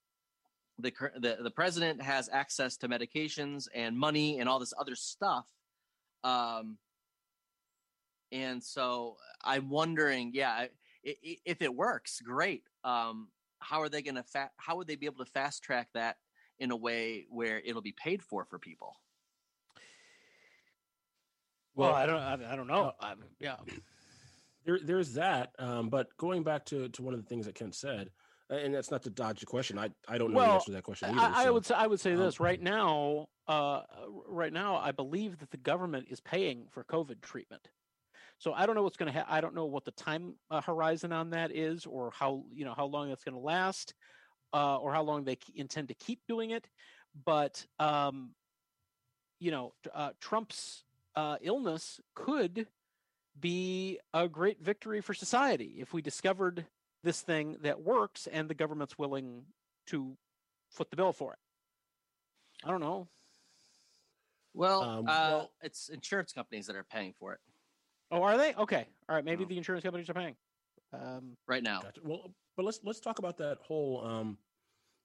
the, the the president has access to medications and money and all this other stuff um and so i'm wondering yeah i- i- if it works great um how are they going to fa- how would they be able to fast track that in a way where it'll be paid for for people Well, I don't. I, I don't know. uh, I'm, yeah. there, there's that. Um, but going back to, to one of the things that Kent said, uh, and that's not to dodge the question. I, I don't know the Well, answer to that question either. I, I would say I would say um, this right now. Uh, right now, I believe that the government is paying for COVID treatment. So I don't know what's going to. happen. I don't know what the time uh, horizon on that is, or how you know how long that's going to last, uh, or how long they intend to keep doing it. But um, you know, uh, Trump's uh, illness could be a great victory for society if we discovered this thing that works and the government's willing to foot the bill for it. I don't know. well, Um, uh, well- it's insurance companies that are paying for it Oh, are they? Okay. All right. Maybe No. the insurance companies are paying. Um, right now Gotcha. Well, but let's let's talk about that whole um,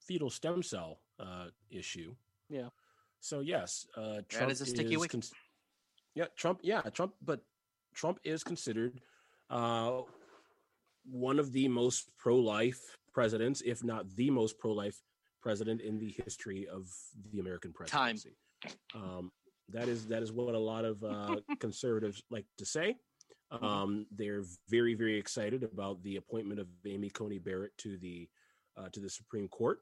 fetal stem cell uh, issue. Yeah. So yes, uh, Trump is a sticky wicket. cons- yeah, Trump. Yeah, Trump. But Trump is considered uh, one of the most pro-life presidents, if not the most pro-life president in the history of the American Time. presidency. Um, that is that is what a lot of uh, conservatives like to say. Um, they're very very excited about the appointment of Amy Coney Barrett to the uh, to the Supreme Court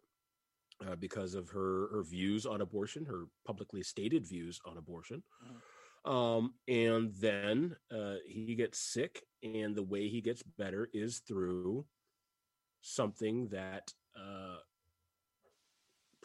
uh, because of her her views on abortion, her publicly stated views on abortion. Um, and then uh, he gets sick, and the way he gets better is through something that uh,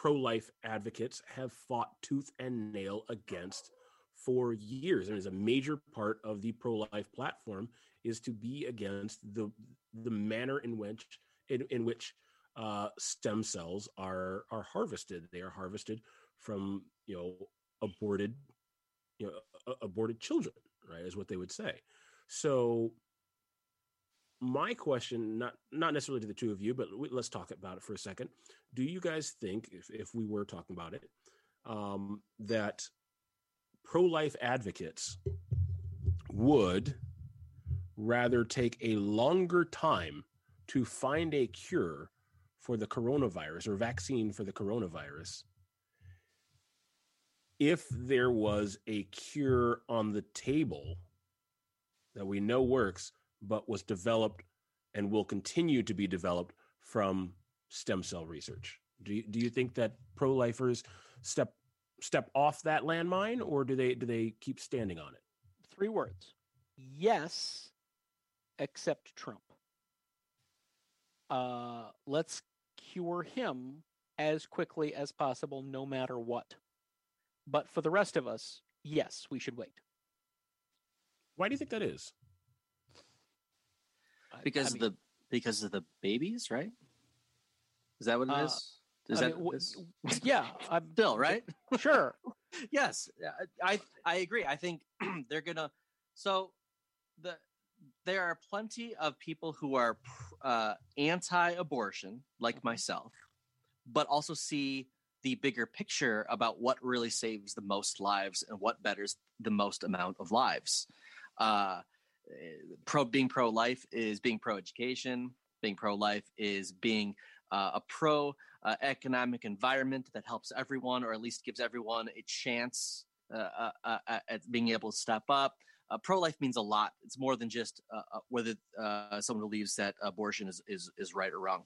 pro life advocates have fought tooth and nail against for years. And it's a major part of the pro life platform is to be against the the manner in which in, in which uh, stem cells are are harvested. They are harvested from you know aborted you know aborted children, right? Is what they would say. So my question not not necessarily to the two of you but let's talk about it for a second. Do you guys think if, if we were talking about it um, that pro-life advocates would rather take a longer time to find a cure for the coronavirus or vaccine for the coronavirus if there was a cure on the table that we know works but was developed and will continue to be developed from stem cell research. Do you, do you think that pro-lifers step step off that landmine or do they do they keep standing on it? three words. Yes, except Trump. Uh, let's cure him as quickly as possible, no matter what. But for the rest of us, yes, we should wait. Why do you think that is? I- I because mean- of the because of the babies, right? Is that what it Uh, is? Is I that mean, is- yeah, I'm Bill, right? sure. yes, uh, I I agree. I think they're gonna. So the there are plenty of people who are uh, anti-abortion, like myself, but also see the bigger picture about what really saves the most lives and what betters the most amount of lives. Uh, pro being pro-life is being pro-education. Being pro-life is being uh, a pro uh, economic environment that helps everyone, or at least gives everyone a chance uh, uh, uh at being able to step up. Uh, pro-life means a lot. It's more than just whether someone believes that abortion is, is is right or wrong.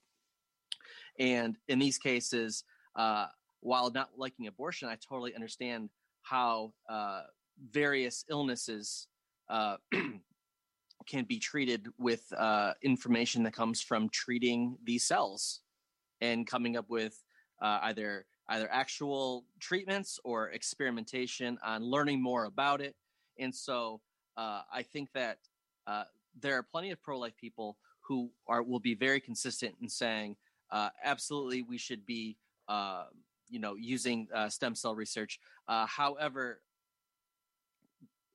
And in these cases, while not liking abortion, I totally understand how various illnesses can be treated with uh, information that comes from treating these cells and coming up with uh, either either actual treatments or experimentation on learning more about it. And so uh, I think that uh, there are plenty of pro-life people who are will be very consistent in saying uh, absolutely we should be uh, you know using stem cell research. however,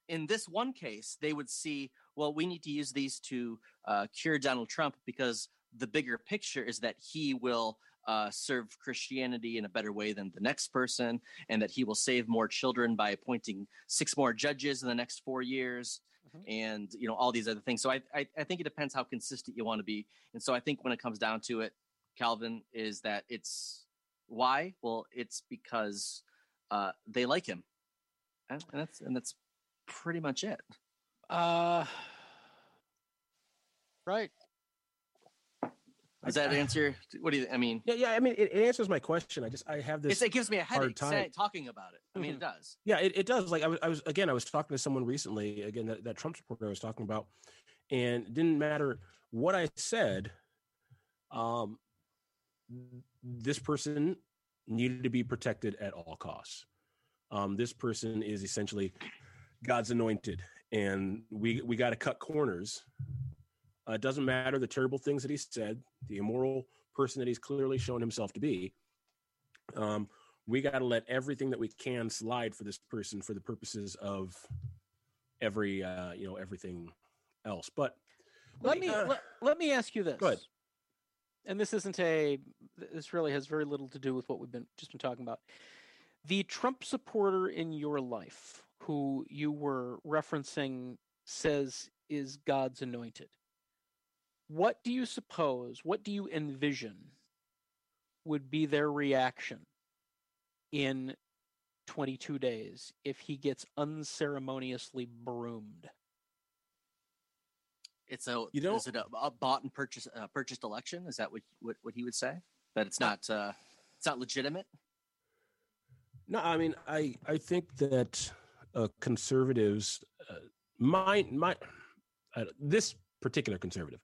in this one case, they would see, well, we need to use these to uh, cure Donald Trump because the bigger picture is that he will uh, serve Christianity in a better way than the next person, and that he will save more children by appointing six more judges in the next four years, mm-hmm. and you know all these other things. So I, I, I think it depends how consistent you want to be, and so I think when it comes down to it, Calvin is that it's why? Well, it's because uh, they like him, and, and that's and that's pretty much it. Uh, right. Does that answer? What do you? I mean, yeah, yeah. I mean, it, it answers my question. I just I have this. it gives me a headache say, talking about it. I mean, mm-hmm. it does. Yeah, it, it does. Like I was, I was again. I was talking to someone recently. Again, that, that Trump supporter I was talking about, and it didn't matter what I said. Um, this person needed to be protected at all costs. Um, this person is essentially God's anointed, and we we got to cut corners. Uh, it doesn't matter the terrible things that he said, the immoral person that he's clearly shown himself to be. Um, we got to let everything that we can slide for this person for the purposes of every uh, you know everything else. But let me uh, let, let me ask you this. Go ahead. And this isn't a. This really has very little to do with what we've been just been talking about. The Trump supporter in your life who you were referencing says is God's anointed. What do you suppose, what do you envision would be their reaction in 22 days if he gets unceremoniously broomed? It's a you know is it a, a bought and purchased uh, purchased election? Is that what, what what he would say? That it's not uh, it's not legitimate. No, I mean I I think that uh, conservatives, uh, my my uh, this particular conservative,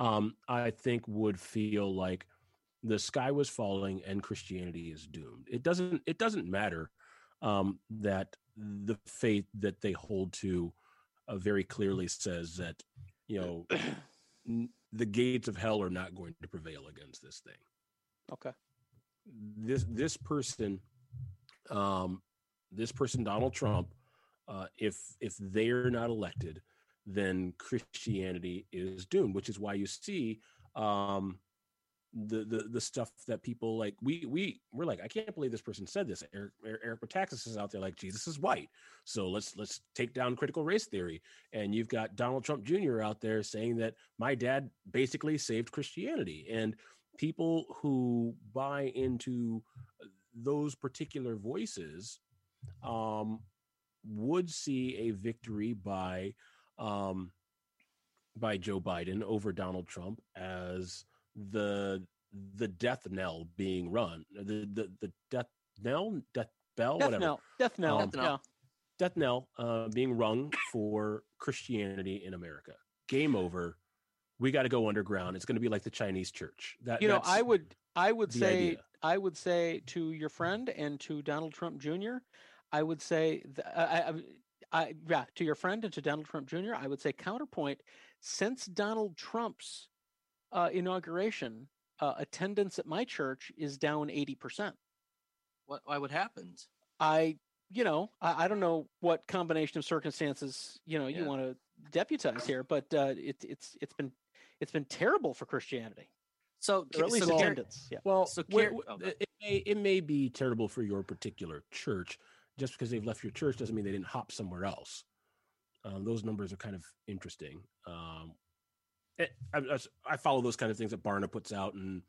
um, I think would feel like the sky was falling and Christianity is doomed. It doesn't it doesn't matter um, that the faith that they hold to uh, very clearly says that you know n- the gates of hell are not going to prevail against this thing. Okay. This this person, um, this person Donald Trump uh, if if they're not elected, then Christianity is doomed. Which is why you see um, the the the stuff that people like. We we we're like, I can't believe this person said this. Eric Eric Metaxas is out there like Jesus is white, so let's let's take down critical race theory. And you've got Donald Trump Jr. out there saying that my dad basically saved Christianity, and people who buy into those particular voices um, would see a victory by um, by Joe Biden over Donald Trump as the the death knell being run the the, the death knell death bell death whatever knell. death knell um, death knell, death knell uh, being rung for Christianity in America game over we got to go underground it's going to be like the Chinese church that you know I would I would say idea. I would say to your friend and to Donald Trump Jr. I would say, I, I, I, yeah, to your friend and to Donald Trump Jr., I would say counterpoint. Since Donald Trump's uh, inauguration, uh, attendance at my church is down eighty percent. What? Why? What happened? I, you know, I, I, don't know what combination of circumstances you know yeah. you want to deputize here, but uh, it, it's it's been it's been terrible for Christianity. So, or at least so attendance. Yeah. Well, so care- oh, it, may, it may be terrible for your particular church, just because they've left your church doesn't mean they didn't hop somewhere else. Um, those numbers are kind of interesting. Um, it, I, I, follow those kind of things that Barna puts out, and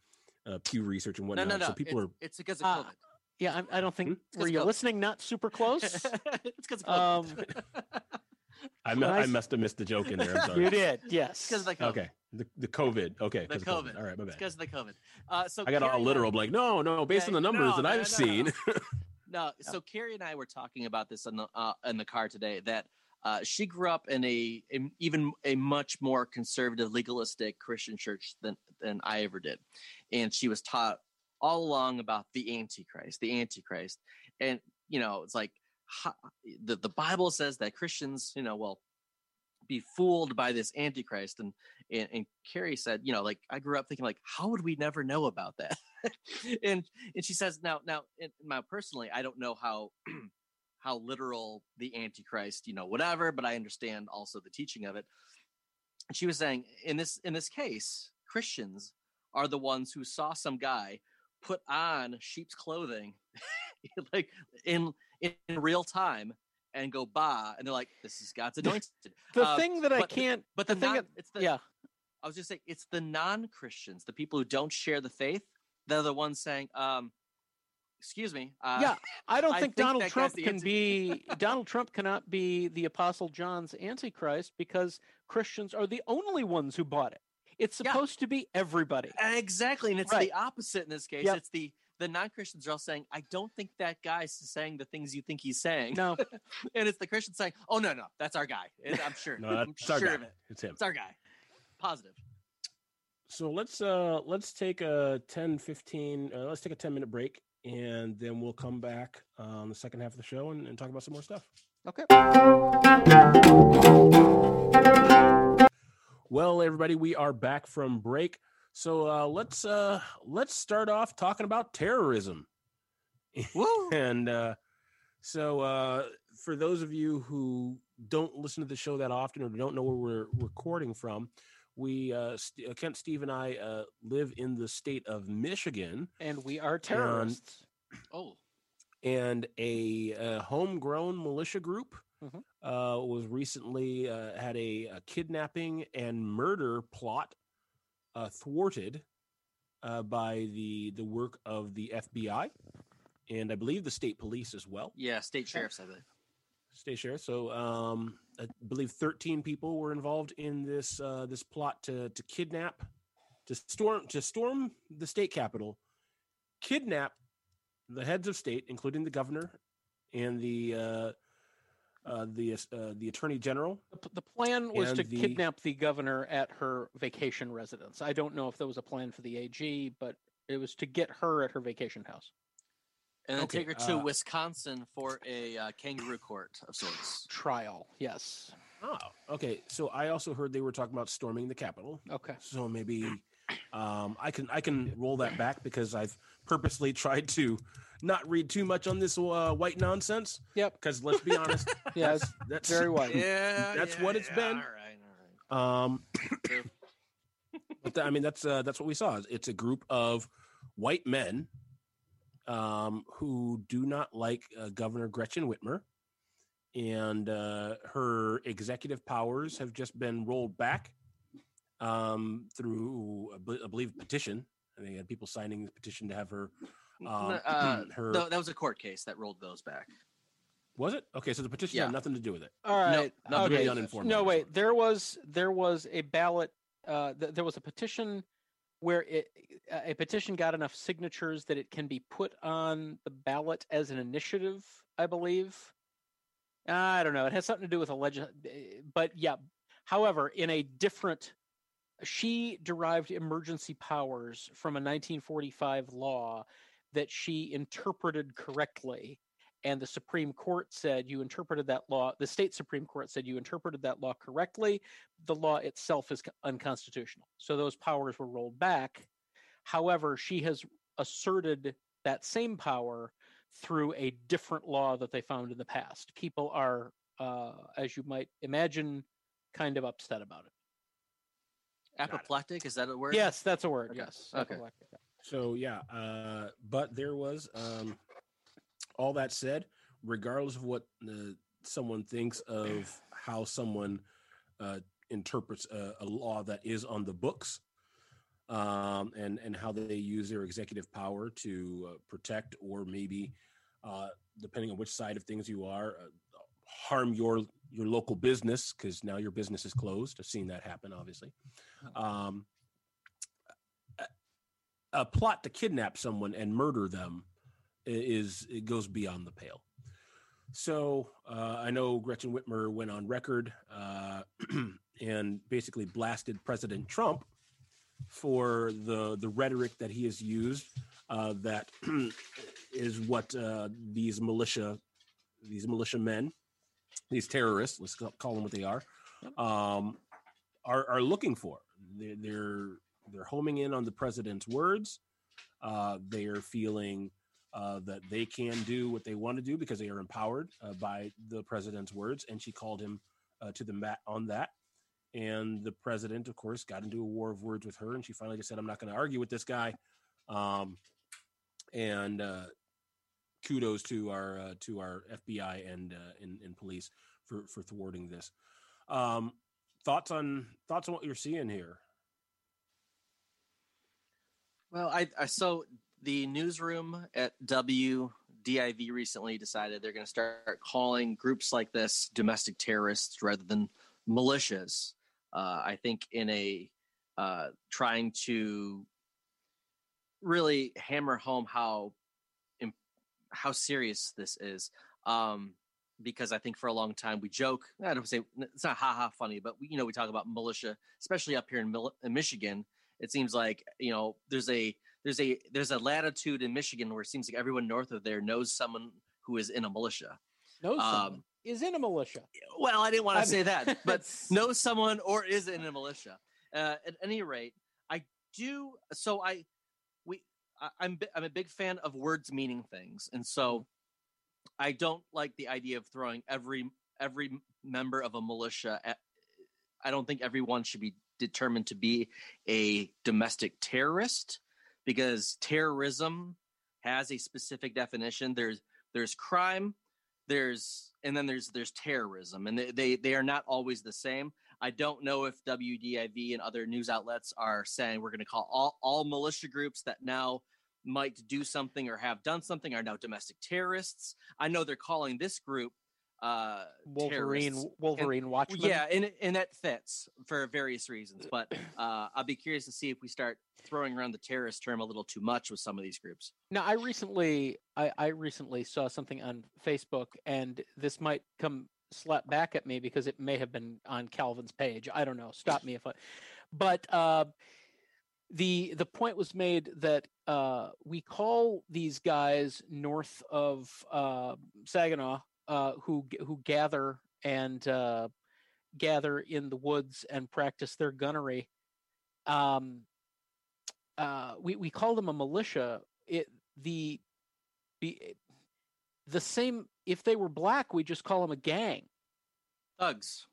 uh, Pew Research and No, whatnot. no, no. So people it's, are. it's because of Uh, COVID. Yeah, I, I don't think Hmm? It's were 'cause you COVID. listening not super close. it's because of COVID. I, mu- when I I s- must have missed the joke in there. I'm sorry. you did, yes. because of the COVID. Okay, the the COVID. Okay, The 'cause of COVID. All right, my It's bad. because of the COVID. Uh, so I got all Carrie and literal. Like, no, no. Based Yeah, on the numbers no, that no, I've no, no. seen, No, so Carrie and I were talking about this in the uh, in the car today. That uh, she grew up in a, a even a much more conservative, legalistic Christian church than than I ever did, and she was taught all along about the Antichrist, the Antichrist, and you know it's like how, the the Bible says that Christians, you know, will be fooled by this Antichrist, and and, and Carrie said, you know, like I grew up thinking like, how would we never know about that? and and she says now now now personally i don't know how how literal the antichrist you know whatever but i understand also the teaching of it. And she was saying in this in this case christians are the ones who saw some guy put on sheep's clothing like in in real time and go bah and they're like this is god's anointed. the Uh, thing that I but can't, but the, the thing non, that- it's the yeah, I was just saying it's the non-Christians, the people who don't share the faith, they're the ones saying, um, excuse me. Uh, yeah. I don't I think, think Donald Trump can be Donald Trump cannot be the Apostle John's Antichrist because Christians are the only ones who bought it. It's Yeah. supposed to be everybody. Exactly. And it's Right. the opposite in this case. Yep. It's the the non-Christians are all saying, I don't think that guy's saying the things you think he's saying. No, And it's the Christians saying, Oh no, no, that's our guy. It- I'm sure. no, I'm our sure guy. of it. It's him. It's our guy. Positive. So let's uh let's take a 10 15 uh, let's take a 10 minute break and then we'll come back on the second half of the show and, and talk about some more stuff. okay. Well, everybody, we are back from break. So uh let's uh let's start off talking about terrorism. And uh so uh for those of you who don't listen to the show that often or don't know where we're recording from, we uh, St- uh, Kent, Steve, and I uh, live in the state of Michigan, And we are terrorists. Oh. and a, uh homegrown militia group Mhm. uh, was recently uh, had a, a kidnapping and murder plot uh, thwarted uh, by the the work of the FBI and I believe the state police as well. Yeah, state sheriffs, I believe. State sheriff. So um, I believe 13 people were involved in this uh, this plot to to kidnap, to storm to storm the state capitol, kidnap the heads of state, including the governor and the uh, uh, the uh, the attorney general. The, plan was to the- kidnap the governor at her vacation residence. I don't know if there was a plan for the AG, but it was to get her at her vacation house. And then Okay, take her to uh, Wisconsin for a uh, kangaroo court of sorts. Trial, yes. Oh, okay. So I also heard they were talking about storming the capitol. Okay. So maybe um, I can I can roll that back because I've purposely tried to not read too much on this uh, white nonsense. Yep. Because let's be honest, Yeah, that's, that's very white. Yeah, That's yeah, what it's yeah, been. All right, all right. Um, but th- I mean that's uh, that's what we saw. It's a group of white men um, who do not like uh, Governor Gretchen Whitmer, and uh, her executive powers have just been rolled back um, through, I be- I believe, petition. I think they had people signing the petition to have her. Um, uh, her no, that was a court case that rolled those back. was it okay? So the petition Yeah. had nothing to do with it. All right. not really okay. uninformed No, on wait. There was there was a ballot. Uh, th- there was a petition where it a petition got enough signatures that it can be put on the ballot as an initiative. I believe. I don't know. It has something to do with a legend, eh, but yeah. However, in a different, she derived emergency powers from a 1945 law that she interpreted correctly and the Supreme Court said you interpreted that law. The state Supreme Court said you interpreted that law correctly. The law itself is unconstitutional. So those powers were rolled back. However, she has asserted that same power through a different law that they found in the past. People are, uh, as you might imagine, kind of upset about it. Apoplectic, is that a word? Yes, that's a word. Okay. Yes. Okay. So yeah, uh, but there was um, all that said, regardless of what uh, someone thinks of how someone uh, interprets a, a law that is on the books, um, and and how they use their executive power to uh, protect or maybe, uh, depending on which side of things you are, uh, harm your your local business because now your business is closed. I've seen that happen, obviously. Um, a, a plot to kidnap someone and murder them is it goes beyond the pale. So uh, I know Gretchen Whitmer went on record uh, and basically blasted President Trump for the the rhetoric that he has used. Uh, that is what uh, these militia these militia men, these terrorists, let's call them what they are, um, are are looking for. They're they're, they're homing in on the president's words. Uh, they are feeling uh, that they can do what they want to do because they are empowered uh, by the president's words. And she called him uh, to the mat on that. And the president, of course, got into a war of words with her. And she finally just said, I'm not going to argue with this guy. Um, and uh, kudos to our uh, to our FBI and, and, and police for for thwarting this. Um, thoughts on thoughts on what you're seeing here? Well, I, I so the newsroom at WDIV recently decided they're going to start calling groups like this domestic terrorists rather than militias. Uh, I think in a uh, trying to really hammer home how how serious this is. Um, because I think for a long time we joke. I don't say it's not ha ha funny, but we, you know we talk about militia, especially up here in, in Michigan. It seems like you know there's a there's a there's a latitude in Michigan where it seems like everyone north of there knows someone who is in a militia. Knows um, someone is in a militia. Well, I didn't want to say that, but knows someone or is in a militia. Uh, at any rate, I do. So I we I, I'm I'm a big fan of words meaning things, and so I don't like the idea of throwing every every member of a militia. At, I don't think everyone should be determined to be a domestic terrorist because terrorism has a specific definition. There's there's crime, there's and then there's there's terrorism, and they they, they are not always the same. I don't know if WDIV and other news outlets are saying we're going to call all all militia groups that now might do something or have done something are now domestic terrorists. I know they're calling this group uh Wolverine terrorists. Wolverine and, Watchmen. Yeah, and and that fits for various reasons. But uh I'll be curious to see if we start throwing around the terrorist term a little too much with some of these groups. Now, I recently I, I recently saw something on Facebook, and this might come slap back at me because it may have been on Calvin's page. I don't know. Stop me if I. But uh, the the point was made that uh, we call these guys north of uh, Saginaw uh, who who gather and uh, gather in the woods and practice their gunnery. Um, uh, we we call them a militia. It the the same. If they were black, we just call them a gang. Thugs.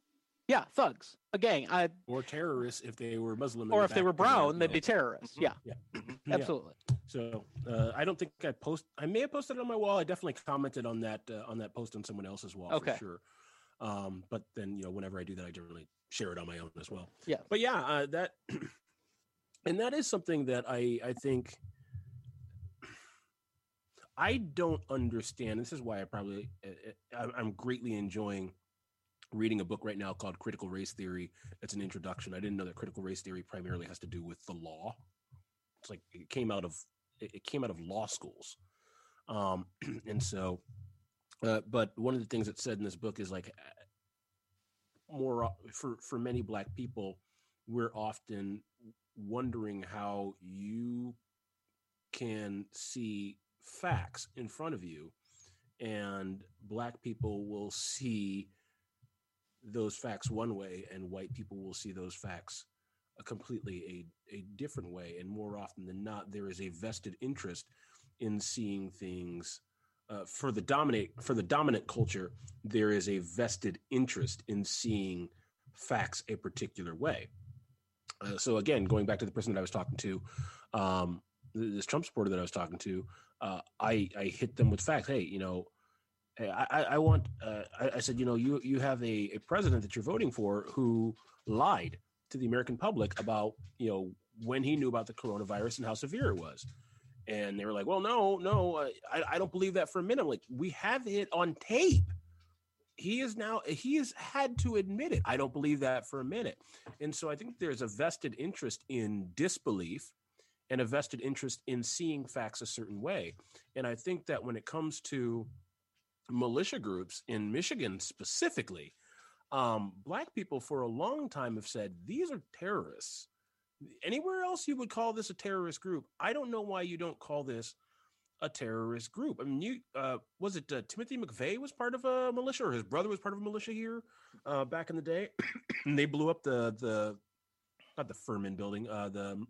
Yeah, thugs. A gang. I, or terrorists if they were Muslim. Or if they were brown, they'd be terrorists. Mhm. Yeah, Yeah. absolutely. So uh, I don't think I post. I may have posted it on my wall. I definitely commented on that uh, on that post on someone else's wall Okay. for sure. Um, but then you know, whenever I do that, I generally share it on my own as well. Yeah. But yeah, uh, that and that is something that I I think I don't understand. This is why I probably uh, uh, I'm- I'm greatly enjoying reading a book right now called Critical Race Theory. It's an introduction. I didn't know that critical race theory primarily has to do with the law. It's like it came out of it came out of law schools, um, and so. Uh, but one of the things that's said in this book is like uh, more for for many black people, we're often wondering how you can see facts in front of you, and black people will see those facts one way, and white people will see those facts a completely a, a different way. And more often than not, there is a vested interest in seeing things. Uh, for the dominate for the dominant culture, there is a vested interest in seeing facts a particular way. Uh, so again, going back to the person that I was talking to, um, this Trump supporter that I was talking to, uh, I I hit them with facts. Hey, you know, hey, I I, want. Uh, I, I said, you know, you you have a, a president that you're voting for who lied to the American public about you know when he knew about the coronavirus and how severe it was. And they were like, well, no, no, uh, I, I don't believe that for a minute. I'm like, we have it on tape. He is now, he has had to admit it. I don't believe that for a minute. And so I think there's a vested interest in disbelief and a vested interest in seeing facts a certain way. And I think that when it comes to militia groups in Michigan specifically, um, black people for a long time have said these are terrorists. Anywhere else you would call this a terrorist group. I don't know why you don't call this a terrorist group. I mean, you uh, was it uh, Timothy McVeigh was part of a militia, or his brother was part of a militia here uh, back in the day, and they blew up the the not the Furman building, uh, the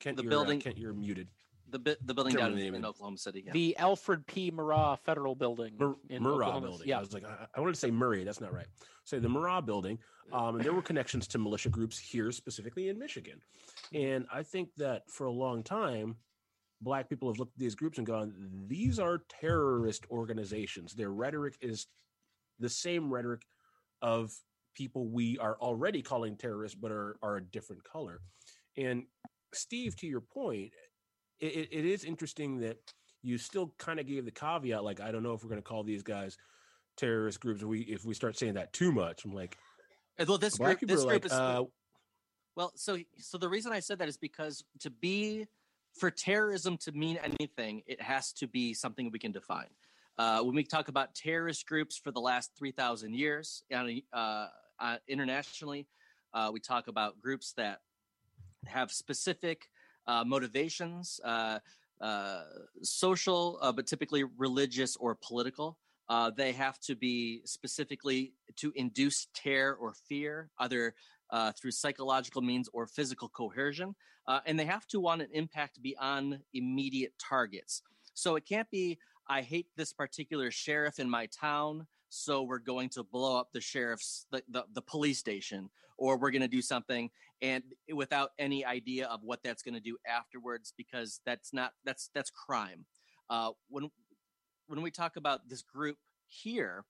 Kent, The you're, building- Uh, Kent, you're muted. The bi- the building down the in, in. Oklahoma City. Yeah. The Alfred P. Murrah Federal Building Mur- in Murrah Oklahoma. building. Yeah, I was like, I, I wanted to say Murray. That's not right. Say the Murrah building. Um, and there were connections to militia groups here, specifically in Michigan. And I think that for a long time, black people have looked at these groups and gone, these are terrorist organizations. Their rhetoric is the same rhetoric of people we are already calling terrorists, but are, are a different color. And Steve, to your point, it, it- is interesting that you still kind of gave the caveat, like, I don't know if we're going to call these guys terrorist groups. If we if we start saying that too much, I'm like, well, this group, this group like, is uh, Well, so so the reason I said that is because to be for terrorism to mean anything, it has to be something we can define. Uh, when we talk about terrorist groups for the last three thousand years, uh, uh, internationally, uh, we talk about groups that have specific motivations, uh, uh, social, uh, but typically religious or political. Uh, they have to be specifically to induce terror or fear, either uh, through psychological means or physical coercion. Uh, and they have to want an impact beyond immediate targets. So it can't be, I hate this particular sheriff in my town, so we're going to blow up the sheriff's, the, the, the police station, or we're going to do something and without any idea of what that's going to do afterwards, because that's not, that's, that's crime. Uh, when, when we talk about this group here,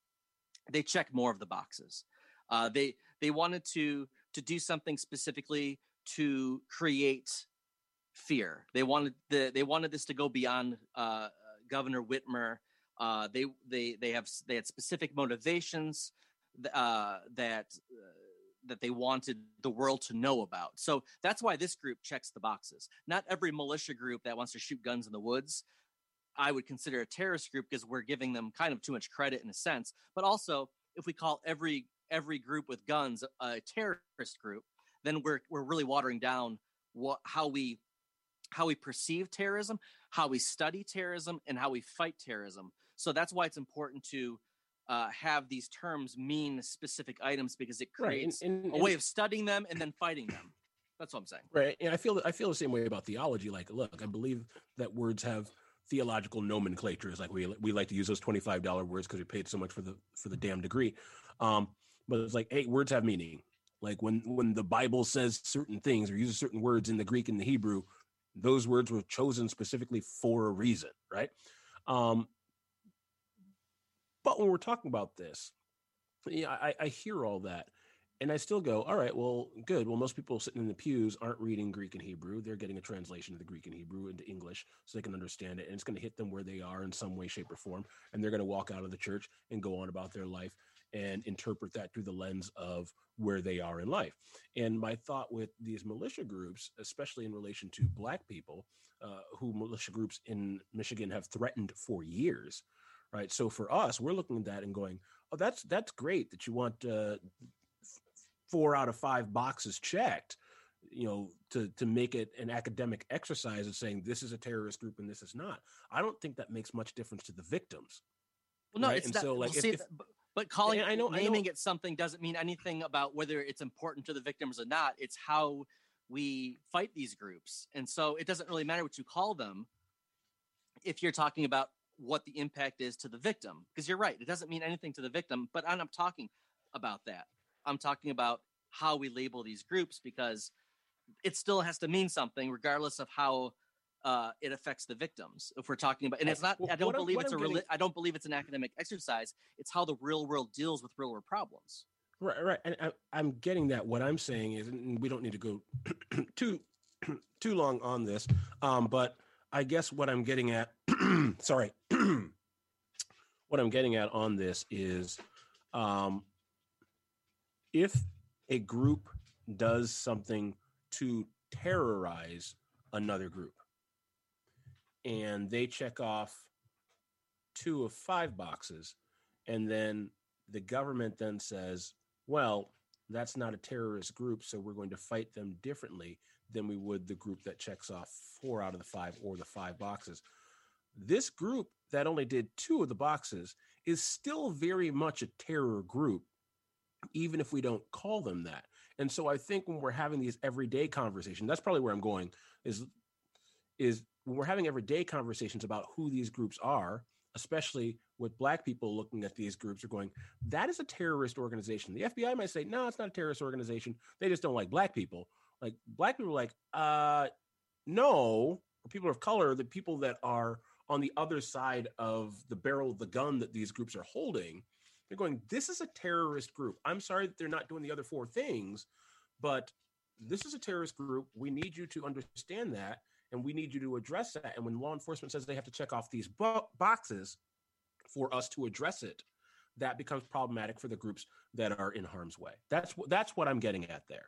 they check more of the boxes. Uh, they, they wanted to, to do something specifically to create fear. They wanted the they wanted this to go beyond uh, Governor Whitmer. Uh, they they they have they had specific motivations uh, that uh, that they wanted the world to know about. So that's why this group checks the boxes. Not every militia group that wants to shoot guns in the woods. I would consider a terrorist group because we're giving them kind of too much credit in a sense. But also, if we call every every group with guns a terrorist group, then we're we're really watering down what how we how we perceive terrorism, how we study terrorism, and how we fight terrorism. So that's why it's important to uh, have these terms mean specific items because it right. creates And, and, a way of studying them and then fighting them. That's what I'm saying. Right. And I feel I feel the same way about theology. Like, look, I believe that words have theological nomenclatures. Like we we like to use those twenty five dollar words because we paid so much for the for the damn degree. Um, but it's like, hey, words have meaning. Like when when the Bible says certain things or uses certain words in the Greek and the Hebrew, those words were chosen specifically for a reason, right? Um, but when we're talking about this, yeah, I, I hear all that. And I still go, all right, well, good. Well, most people sitting in the pews aren't reading Greek and Hebrew. They're getting a translation of the Greek and Hebrew into English so they can understand it. And it's going to hit them where they are in some way, shape, or form. And they're going to walk out of the church and go on about their life and interpret that through the lens of where they are in life. And my thought with these militia groups, especially in relation to Black people, uh, who militia groups in Michigan have threatened for years, right? So for us, we're looking at that and going, oh, that's that's great that you want uh, four out of five boxes checked you know to to make it an academic exercise of saying this is a terrorist group and this is not i don't think that makes much difference to the victims Well, no, Right, it's and not. so, like, well, if- see, if- but, but calling I know- I know- naming it something doesn't mean anything about whether it's important to the victims or not. It's how we fight these groups, and so it doesn't really matter what you call them if you're talking about what the impact is to the victim. Because you're right, it doesn't mean anything to the victim. But I'm not talking about that. I'm talking about how we label these groups because it still has to mean something, regardless of how uh, it affects the victims. If we're talking about, and it's not, Well, I don't what I'm- believe it's a, getting- I don't believe it's an academic exercise. It's how the real world deals with real world problems. Right, right, and I, I'm getting that. What I'm saying is, and we don't need to go too too long on this, um, but I guess what I'm getting at, sorry, what I'm getting at on this is, um, if a group does something to terrorize another group, and they check off two of five boxes, and then the government then says, well, that's not a terrorist group, so we're going to fight them differently than we would the group that checks off four out of the five or the five boxes. This group that only did two of the boxes is still very much a terror group, even if we don't call them that. And so I think when we're having these everyday conversations, that's probably where I'm going is is when we're having everyday conversations about who these groups are, especially with black people looking at these groups are going, that is a terrorist organization. The FBI might say, no, it's not a terrorist organization. They just don't like black people. Like black people are like, uh, no, people of color, the people that are on the other side of the barrel of the gun that these groups are holding, they're going, this is a terrorist group. I'm sorry that they're not doing the other four things, but this is a terrorist group. We need you to understand that and we need you to address that. And when law enforcement says they have to check off these bo- boxes for us to address it, that becomes problematic for the groups that are in harm's way. That's that's what I'm getting at there.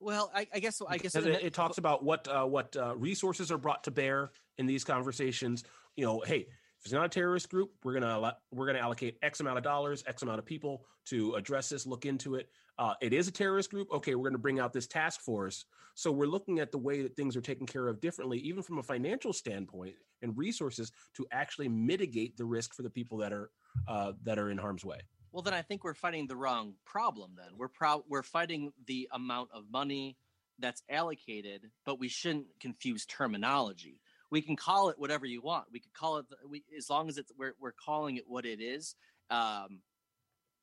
Well, I, I guess I guess it, it, talks about what uh, what uh, resources are brought to bear in these conversations. You know, hey, if it's not a terrorist group, we're gonna we're gonna allocate X amount of dollars, X amount of people to address this, look into it. Uh, it is a terrorist group. Okay, we're gonna bring out this task force. So we're looking at the way that things are taken care of differently, even from a financial standpoint and resources to actually mitigate the risk for the people that are uh, that are in harm's way. Well, then I think we're fighting the wrong problem. Then we're proud we're fighting the amount of money that's allocated, but we shouldn't confuse terminology we can call it whatever you want. We could call it we, as long as it's we're we're calling it what it is. Um,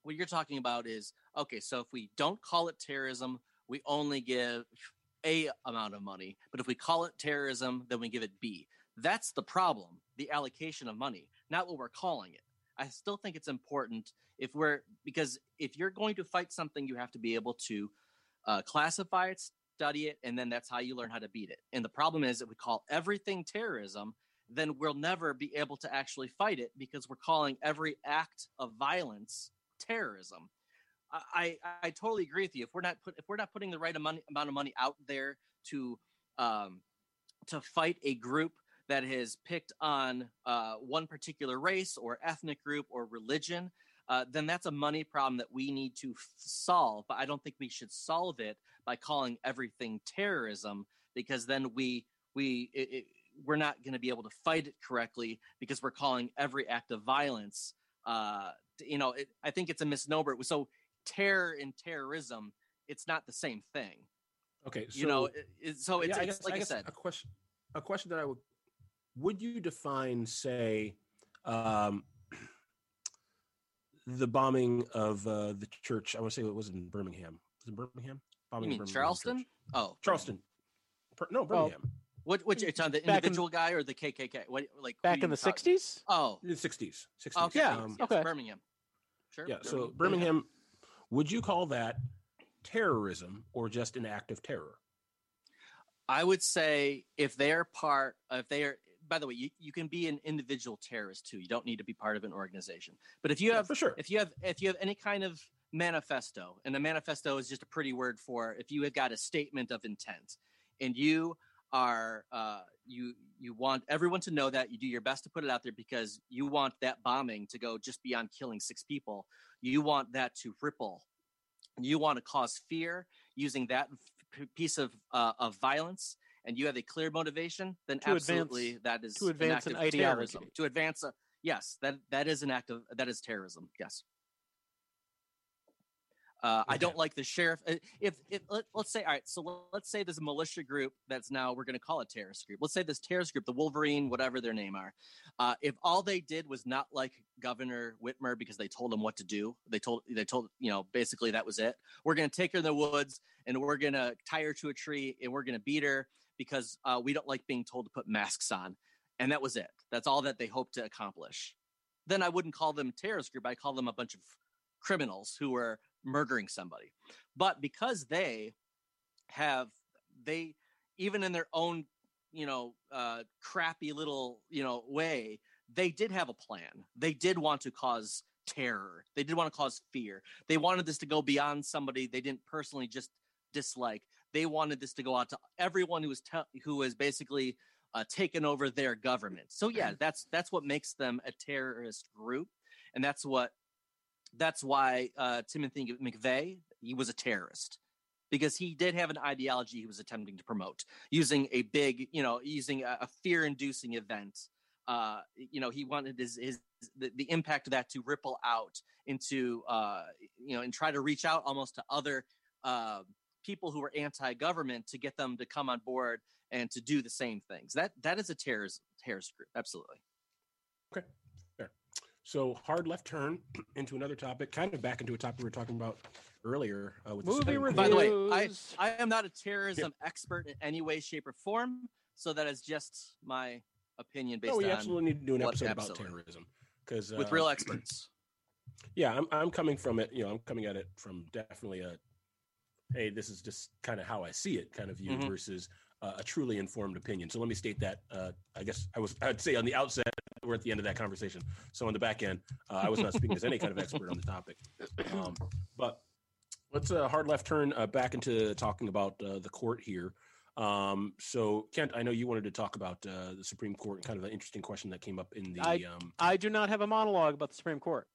what you're talking about is okay. So if we don't call it terrorism, we only give a amount of money. But if we call it terrorism, then we give it B. That's the problem. The allocation of money, not what we're calling it. I still think it's important if we're because if you're going to fight something, you have to be able to uh, classify it, study it, and then that's how you learn how to beat it. And the problem is that we call everything terrorism, then we'll never be able to actually fight it because we're calling every act of violence terrorism. I, I, I totally agree with you. If we're not put, if we're not putting the right amount, amount of money out there to um, to fight a group that has picked on uh, one particular race or ethnic group or religion, uh, then that's a money problem that we need to f- solve. But I don't think we should solve it by calling everything terrorism because then we we it, it, we're not going to be able to fight it correctly because we're calling every act of violence. Uh, you know, it, I think it's a misnomer. So terror and terrorism, it's not the same thing. Okay, so, you know, so it's, yeah, it's guess, like I, I, said, a question, a question that I would would you define, say, um, the bombing of uh, the church? I want to say it was in Birmingham. Was it Birmingham? Bombing you mean Charleston? Church. Oh, Charleston. no, Birmingham. Well, what which it's on the individual in, guy or the KKK? What like back in the sixties? Oh, in the sixties. Sixties. Okay. Yeah. Um, yes, okay. Birmingham. Sure. Yeah. So Birmingham, would you call that terrorism or just an act of terror? I would say if they are part, if they are by the way, you, you can be an individual terrorist too. You don't need to be part of an organization. But if you have, yeah, for sure, if you have, if you have any kind of manifesto, and a manifesto is just a pretty word for if you have got a statement of intent, and you are, uh, you you want everyone to know that you do your best to put it out there because you want that bombing to go just beyond killing six people. You want that to ripple. You want to cause fear using that piece of uh, of violence and you have a clear motivation, then to absolutely advance, that is to advance an, an ideology. Terrorism. To advance a yes, that that is an act of that is terrorism. Yes. Uh, okay. I don't like the sheriff. Uh, if, if let, us say, all right, so let's say there's a militia group that's now we're going to call a terrorist group. Let's say this terrorist group, the Wolverine, whatever their name are. Uh, if all they did was not like Governor Whitmer because they told him what to do, they told they told you know basically that was it. We're going to take her in the woods and we're going to tie her to a tree and we're going to beat her because uh, we don't like being told to put masks on. And that was it. That's all that they hoped to accomplish. Then I wouldn't call them terrorist group. I call them a bunch of criminals who were murdering somebody. But because they have they even in their own you know uh, crappy little you know way they did have a plan. They did want to cause terror. They did want to cause fear. They wanted this to go beyond somebody they didn't personally just dislike. They wanted this to go out to everyone who was te- who was basically uh, taken over their government. So yeah, that's that's what makes them a terrorist group, and that's what that's why uh, Timothy McVeigh he was a terrorist because he did have an ideology he was attempting to promote using a big, you know, using a, a fear-inducing event. Uh, you know, he wanted his his the, the impact of that to ripple out into uh, you know and try to reach out almost to other uh, people who are anti-government to get them to come on board and to do the same things. That that is a terrorist terrorist group, absolutely. Okay, fair. So hard left turn into another topic, kind of back into a topic we were talking about earlier uh, with Movie Supreme Court. By the way, I I am not a terrorism expert in any way, shape, or form. So that is just my opinion based No, we on absolutely need to do an what- episode about terrorism because with real experts. Yeah, I'm I'm coming from it. You know, I'm coming at it from definitely a hey, this is just kind of how I see it kind of view Mhm. versus uh, a truly informed opinion. So let me state that. Uh, I guess I was I'd say on the outset we're at the end of that conversation. So on the back end, uh, I was not speaking as any kind of expert on the topic. Um, but let's uh, hard left turn uh, back into talking about uh, the court here. Um, so Kent, I know you wanted to talk about uh, the Supreme Court, kind of an interesting question that came up in the. I- um, I do not have a monologue about the Supreme Court.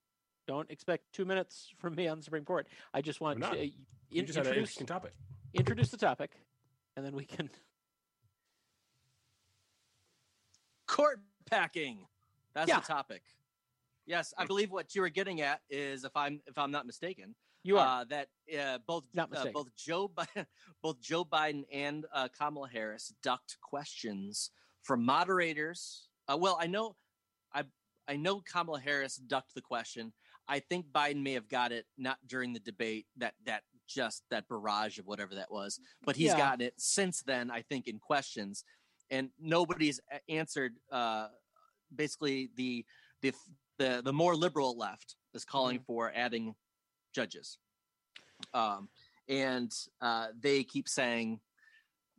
Don't expect two minutes from me on the Supreme Court. I just want to uh, in- just an introduce, interesting topic. introduce the topic, and then we can. Court packing. That's Yeah. the topic. Yes, I believe what you were getting at is, if I'm if I'm not mistaken, You are uh, that uh, both uh, both Joe Bi- both Joe Biden and uh, Kamala Harris ducked questions from moderators. Uh, well, I know I I know Kamala Harris ducked the question. I think Biden may have got it not during the debate that that just that barrage of whatever that was, but he's Yeah. gotten it since then. I think in questions, and nobody's answered. Uh, basically, the the the the more liberal left is calling Mm-hmm. for adding judges um, and uh, they keep saying,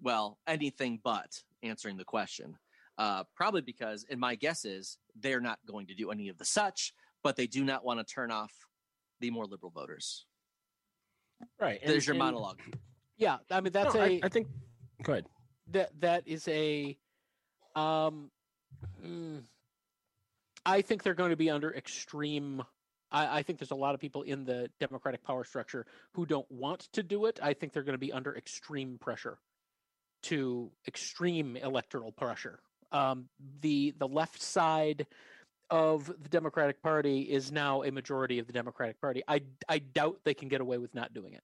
"Well, anything but answering the question." Uh, probably because, and my guess is they're not going to do any of the such, but they do not want to turn off the more liberal voters. Right. and- There's your and- monologue. yeah. I mean that's No, a I, I think. Go ahead. that that is a um mm, i think they're going to be under extreme I, I think there's a lot of people in the democratic power structure who don't want to do it i think they're going to be under extreme pressure to extreme electoral pressure um, the the left side of the democratic party is now a majority of the democratic party i i doubt they can get away with not doing it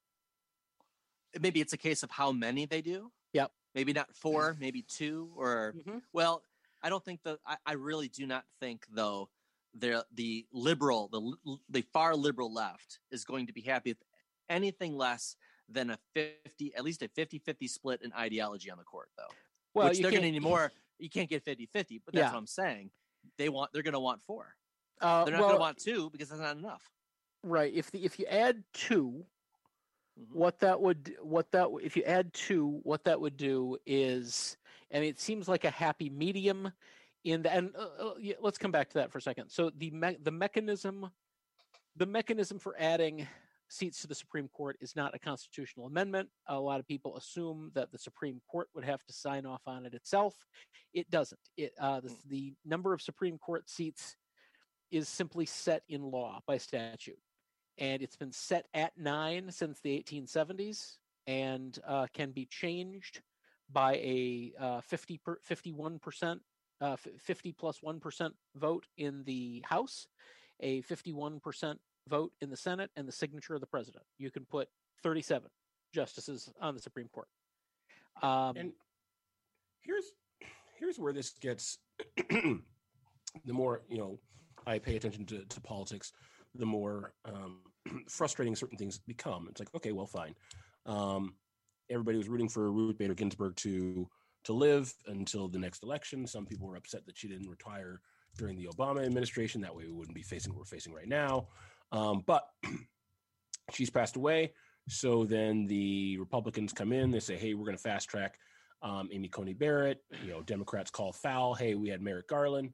Maybe it's a case of how many they do. Yep. Maybe not four, mm-hmm. maybe two, or mm-hmm. Well, I don't think the I, I really do not think though the the liberal the the far liberal left is going to be happy with anything less than a 50 at least a 50-50 split in ideology on the court though. well they're can't- going to need more you can't get 50-50, but that's Yeah. what I'm saying. They want they're going to want four. uh, They're not well, going to want two because that's not enough. Right. If the if you add 2 Mhm. what that would what that if you add two, what that would do is, and it seems like a happy medium. In the and uh, uh, let's come back to that for a second. So the me- the mechanism, the mechanism for adding seats to the Supreme Court is not a constitutional amendment. A lot of people assume that the Supreme Court would have to sign off on it itself. It doesn't. It uh, the, the number of Supreme Court seats is simply set in law by statute and it's been set at nine since the 1870s and uh, can be changed by a uh, 50 per, 51% uh, 50 plus 1 vote in the house a 51% vote in the senate and the signature of the president you can put 37 justices on the supreme court um, And here's here's where this gets the more you know I pay attention to, to politics, the more um, frustrating certain things become. It's like, okay, well, fine. Um, everybody was rooting for Ruth Bader Ginsburg to to live until the next election. Some people were upset that she didn't retire during the Obama administration. That way, we wouldn't be facing what we're facing right now. Um, but she's passed away. So then the Republicans come in. They say, "Hey, we're going to fast track um, Amy Coney Barrett." You know, Democrats call foul. Hey, we had Merrick Garland,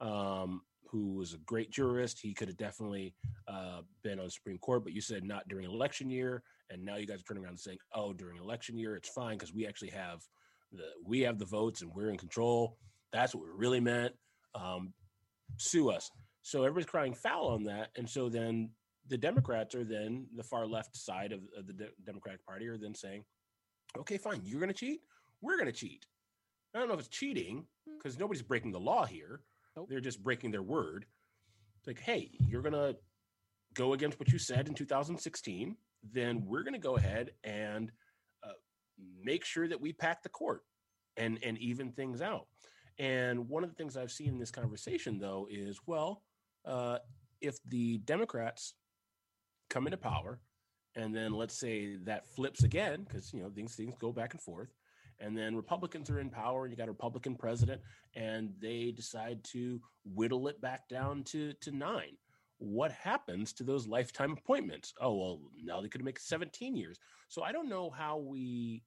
um, who was a great jurist. He could have definitely uh, been on the Supreme Court, but you said not during election year. And now you guys are turning around and saying, "Oh, during election year, it's fine because we actually have the we have the votes and we're in control." That's what we really meant. Um, sue us. So everybody's crying foul on that, and so then the Democrats are then the far left side of, of the De- Democratic Party are then saying, "Okay, fine, you're going to cheat. We're going to cheat." I don't know if it's cheating because nobody's breaking the law here. Nope. They're just breaking their word. It's like, hey, you're going to go against what you said in 2016. Then we're going to go ahead and uh, make sure that we pack the court and and even things out. And one of the things I've seen in this conversation, though, is well, uh, if the Democrats come into power, and then let's say that flips again, because you know things things go back and forth, and then Republicans are in power, and you got a Republican president, and they decide to whittle it back down to to nine. What happens to those lifetime appointments? Oh well, now they could make 17 years. So I don't know how we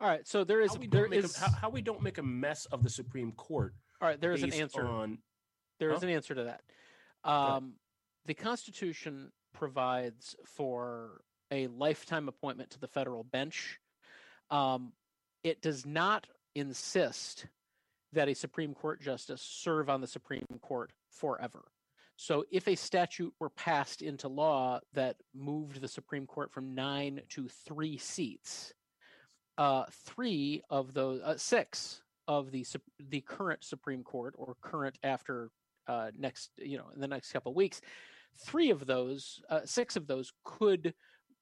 All right, so there is how we there make a, how, how we don't make a mess of the Supreme Court. all right there is an answer. on There is Huh? an answer to that. Um, the Constitution provides for a lifetime appointment to the federal bench. Um, it does not insist that a Supreme Court justice serve on the Supreme Court forever. So, if a statute were passed into law that moved the Supreme Court from nine to three seats, uh, three of those, uh, six of the the current Supreme Court or current after uh, next, you know, in the next couple weeks, three of those, uh, six of those could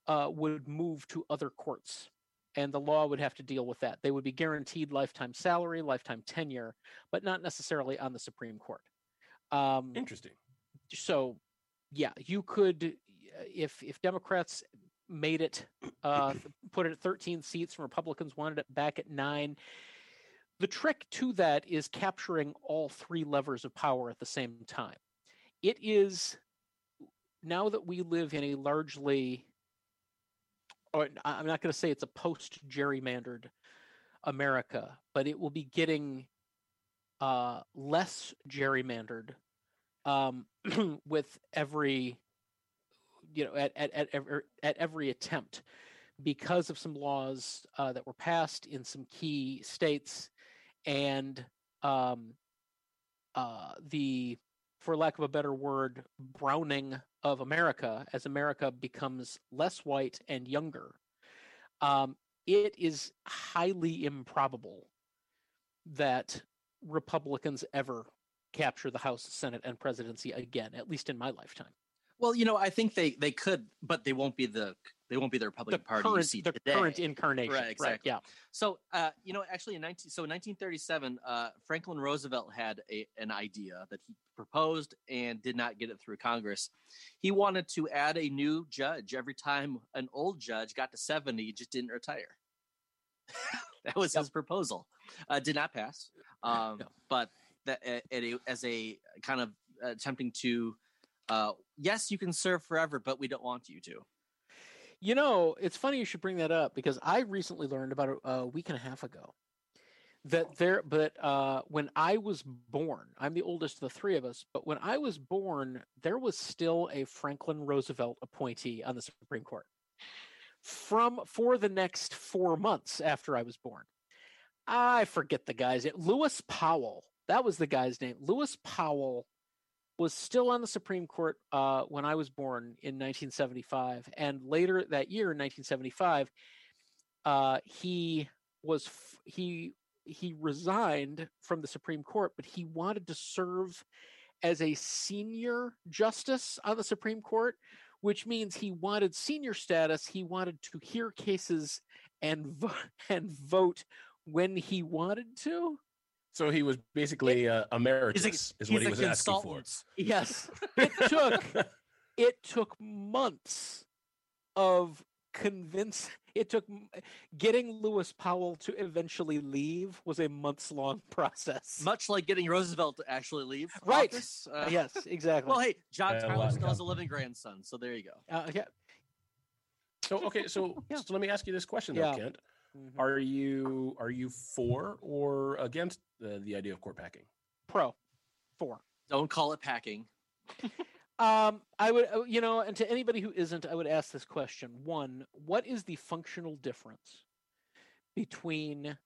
uh, would move to other courts, and the law would have to deal with that. They would be guaranteed lifetime salary, lifetime tenure, but not necessarily on the Supreme Court. Um, interesting. so yeah you could if if democrats made it uh put it at 13 seats and republicans wanted it back at 9 the trick to that is capturing all three levers of power at the same time. It is now that we live in a largely or I- i'm not going to say it's a post gerrymandered america but it will be getting uh less gerrymandered um, with every you know at at at every, at every attempt. Because of some laws uh, that were passed in some key states and um, uh, the for lack of a better word browning of america as america becomes less white and younger um, it is highly improbable that republicans ever capture the House, Senate, and presidency again, at least in my lifetime. Well, you know, I think they they could, but they won't be the they won't be the The Republican Party you current, see the today. current incarnation, Right, exactly. yeah. So, uh, you know, actually, in 19, so in 1937, uh, Franklin Roosevelt had a, an idea that he proposed and did not get it through Congress. He wanted to add a new judge every time an old judge got to 70, he just didn't retire. that was Yep. his proposal. Uh, did not pass. Um, No. But that at as a kind of attempting to, uh, yes, you can serve forever, but we don't want you to. You know, it's funny you should bring that up because I recently learned about it a week and a half ago that there, but uh, when I was born, I'm the oldest of the three of us, but when I was born, there was still a Franklin Roosevelt appointee on the Supreme Court from for the next four months after I was born. I forget the guy's name. Lewis Powell. That was the guy's name. Lewis Powell was still on the Supreme Court uh, when I was born in 1975, and later that year, in 1975, uh, he was f- he he resigned from the Supreme Court, but he wanted to serve as a senior justice on the Supreme Court, which means he wanted senior status. He wanted to hear cases and vo- and vote when he wanted to. So he was basically uh, emeritus, He's a, is he's what he was asking for. Yes, it took it took months of convince it took getting Lewis Powell to eventually leave was a months long process. Much like getting Roosevelt to actually leave. Right. Uh, yes, exactly. Well, hey, John Yeah, a lot Tyler still has a come. living grandson, so there you go. Uh, yeah. So okay, so, Yeah. so let me ask you this question though, Yeah. Kent. Mhm. Are you are you for or against the, the idea of court packing? Pro, four. Don't call it packing. Um, I would, uh, you know, and to anybody who isn't, I would ask this question: One, what is the functional difference between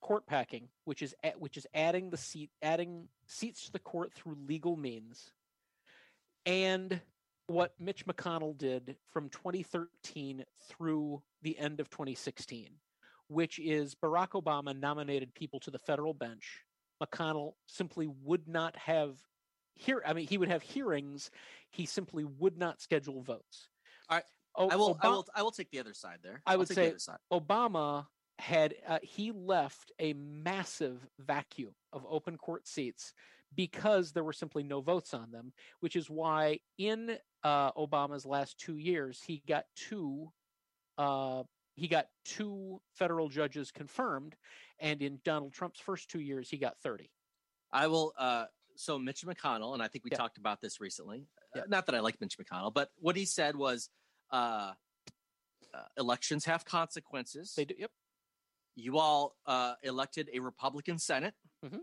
court packing, which is a- which is adding the seat, adding seats to the court through legal means, and what Mitch McConnell did from 2013 through the end of 2016, which is Barack Obama nominated people to the federal bench. McConnell simply would not have hear I mean he would have hearings he simply would not schedule votes. All right, O- I will. I will. I will take the other side there. I would take say- the other side. Obama had uh, he left a massive vacuum of open court seats because there were simply no votes on them, which is why in uh, Obama's last two years he got two uh, he got two federal judges confirmed, and in Donald Trump's first two years he got thirty. I will. Uh, so Mitch McConnell, and I think we Yeah. talked about this recently. Uh, not that I like Mitch McConnell, but what he said was, uh, uh, elections have consequences. They do. Yep. you all uh, elected a Republican Senate, Mhm.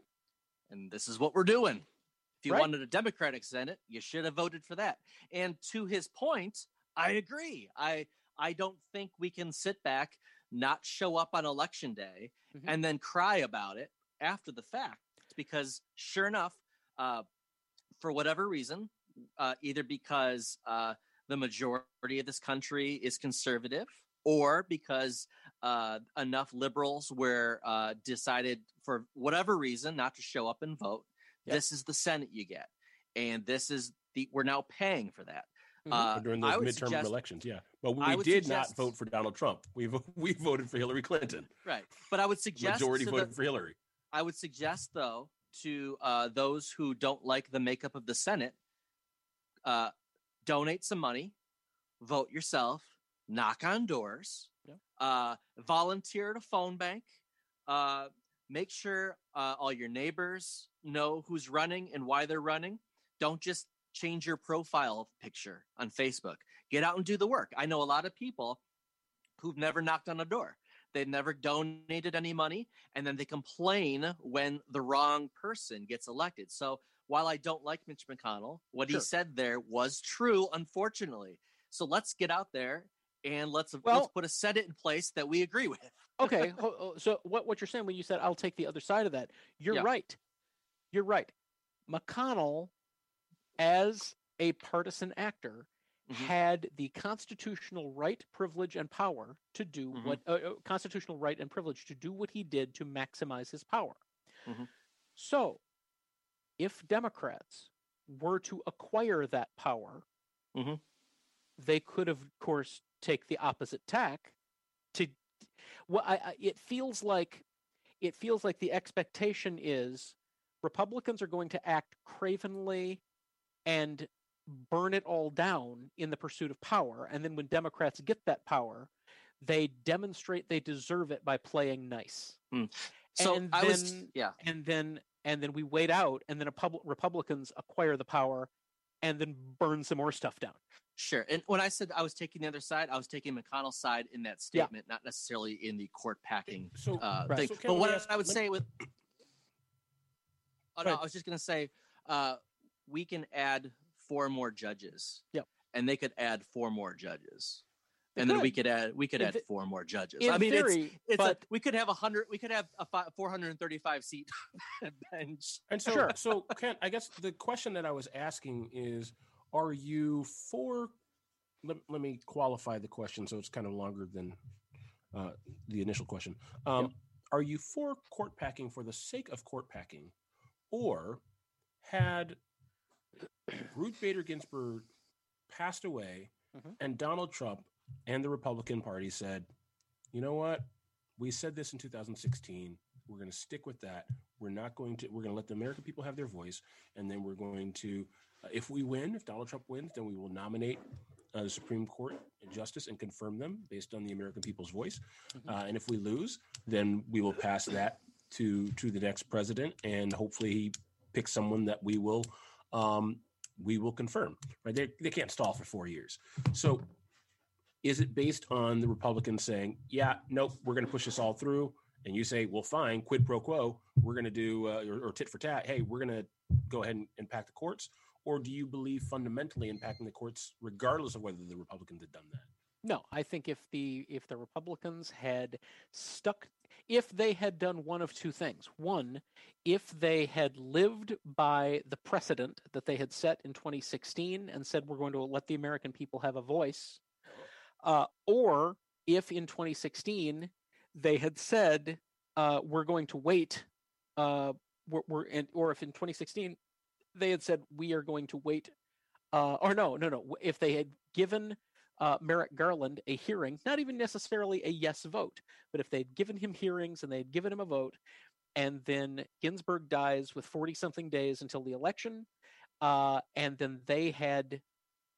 and this is what we're doing. If you Right. wanted a Democratic Senate, you should have voted for that. And to his point, I agree. I I don't think we can sit back, not show up on election day, Mhm. and then cry about it after the fact. Because sure enough, uh, for whatever reason, uh, either because uh, the majority of this country is conservative, or because uh, enough liberals were uh, decided for whatever reason not to show up and vote. Yep. This is the Senate you get, and this is the we're now paying for that. Mhm. Uh, during I those midterm suggest- elections, yeah. But we did suggest- not vote for Donald Trump. We we voted for Hillary Clinton. right, but I would suggest Majority to voted the, for Hillary. I would suggest though to uh, those who don't like the makeup of the Senate, uh, donate some money, vote yourself, knock on doors, Yeah. uh, volunteer at a phone bank, uh, make sure uh, all your neighbors know who's running and why they're running. Don't just change your profile picture on Facebook. Get out and do the work. I know a lot of people who've never knocked on a door. They've never donated any money, and then they complain when the wrong person gets elected. So while I don't like Mitch McConnell, what Sure. he said there was true, unfortunately. So let's get out there and let's Well- let's put a Senate in place that we agree with. okay so what, what you're saying when you said i'll take the other side of that you're Yeah. right you're right mcconnell as a partisan actor Mhm. had the constitutional right privilege and power to do Mhm. what uh, uh, constitutional right and privilege to do what he did to maximize his power Mhm. so if democrats were to acquire that power Mhm. they could of course take the opposite tack to well I, I, it feels like it feels like the expectation is republicans are going to act cravenly and burn it all down in the pursuit of power and then when democrats get that power they demonstrate they deserve it by playing nice So And I was then- yeah. and then and then we wait out and then a pub- republicans acquire the power and then burn some more stuff down Sure. And when I said I was taking the other side, I was taking McConnell's side in that Yeah. statement, not necessarily in the court packing So uh, Right. thing. So, but what ask- I would let- say with oh no. I was just gonna say uh, we can add four more judges. Yep. And they could add four more judges. They and then we could. could add we could In add th- four more judges. in I mean, it's theory it's but a, we could have a hundred. We could have a fi- 435 seat bench. And so, Sure. so Kent, I guess the question that I was asking is, are you for? Let, let me qualify the question so it's kind of longer than uh, the initial question. Um, Yep. Are you for court packing for the sake of court packing, or had Ruth Bader Ginsburg passed away Mhm. and Donald Trump and the Republican Party said, you know what? We said this in 2016. We're going to stick with that. We're not going to, we're going to let the American people have their voice. And then we're going to, uh, if we win, if Donald Trump wins, then we will nominate uh, the Supreme Court justice and confirm them based on the American people's voice. Mhm. Uh, and if we lose, then we will pass that to to the next president, and hopefully he picks someone that we will um, we will confirm. Right? They they can't stall for four years. So is it based on the Republicans saying, "Yeah, nope, we're going to push this all through," and you say, "Well, fine, quid pro quo, we're going to do uh, or, or, tit for tat. Hey, we're going to go ahead and impact the courts," or do you believe fundamentally impacting the courts, regardless of whether the Republicans had done that? No, I think if the if the Republicans had stuck if they had done one of two things. One, if they had lived by the precedent that they had set in 2016 and said we're going to let the American people have a voice, uh, or if in 2016 they had said uh, we're going to wait, uh, we're, we're in, or if in 2016 they had said we are going to wait, uh, or no, no, no, if they had given uh, Merrick Garland a hearing, not even necessarily a yes vote, but if they'd given him hearings and they'd given him a vote, and then Ginsburg dies with 40 something days until the election, uh, and then they had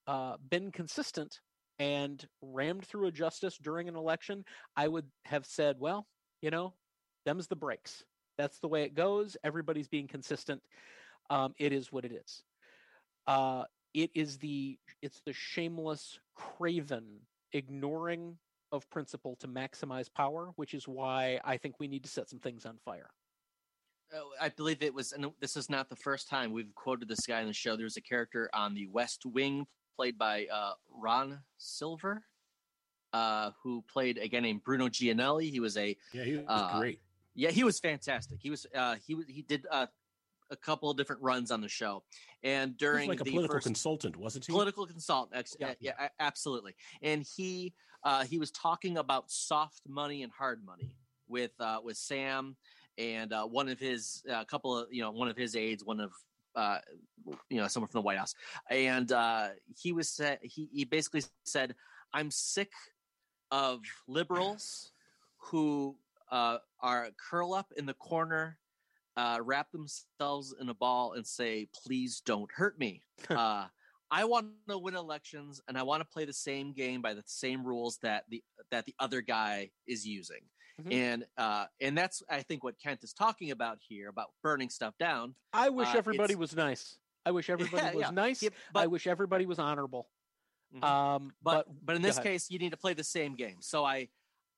uh, been consistent and rammed through a justice during an election, I would have said, well, you know, them's the breaks. That's the way it goes. Everybody's being consistent. Um, it is what it is. Uh, it is the it's the shameless craven ignoring of principle to maximize power which is why i think we need to set some things on fire. Oh, i believe it was and this is not the first time we've quoted this guy in the show. There's a character on the west wing played by uh, ron silver uh, who played a guy named bruno gianelli. He was a yeah he was uh, great. yeah he was fantastic. He was uh, he was he did uh, a couple of different runs on the show, and during like a the political consultant, wasn't he? Political consultant, yeah, yeah, absolutely. And he uh, he was talking about soft money and hard money with uh, with Sam and uh, one of his a uh, couple of you know one of his aides, one of uh, you know someone from the White House, and uh, he was said he he basically said, "I'm sick of liberals who uh, are curl up in the corner uh, wrap themselves in a ball and say, "Please don't hurt me." uh, I want to win elections, and I want to play the same game by the same rules that the that the other guy is using. Mm-hmm. And uh, and that's I think what Kent is talking about here about burning stuff down. I wish uh, everybody was nice. I wish everybody yeah, was yeah. nice. Yeah, but, I wish everybody was honorable. Mm-hmm. Um, but, but, but in this case, you need to play the same game. So I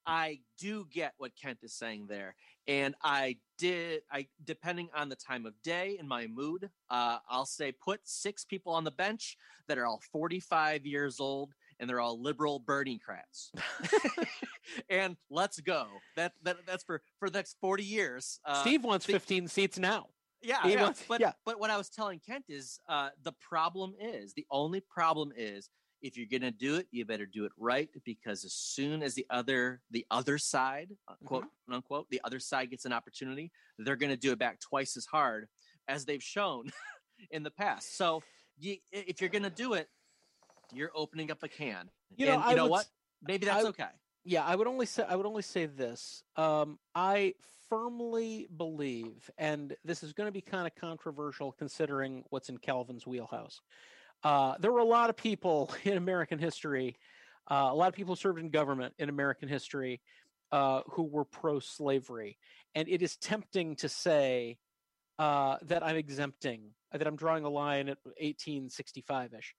I do get what Kent is saying there, and I did. I depending on the time of day and my mood, uh, I'll say put six people on the bench that are all 45 years old and they're all liberal Bernie crats, and let's go. That that that's for for the next 40 years. Uh, Steve wants the, 15 seats now. Yeah, yeah. Wants, but yeah. but what I was telling Kent is uh, the problem is the only problem is if you're going to do it you better do it right because as soon as the other the other side uh, quote mm-hmm. unquote the other side gets an opportunity they're going to do it back twice as hard as they've shown in the past. So you, if you're going to do it you're opening up a can. You and know, you know what? maybe that's I, okay. yeah i would only say i would only say this um, i firmly believe and this is going to be kind of controversial considering what's in calvin's wheelhouse uh, there were a lot of people in American history, uh, a lot of people served in government in American history uh, who were pro slavery. And it is tempting to say uh, that I'm exempting, that I'm drawing a line at 1865 ish.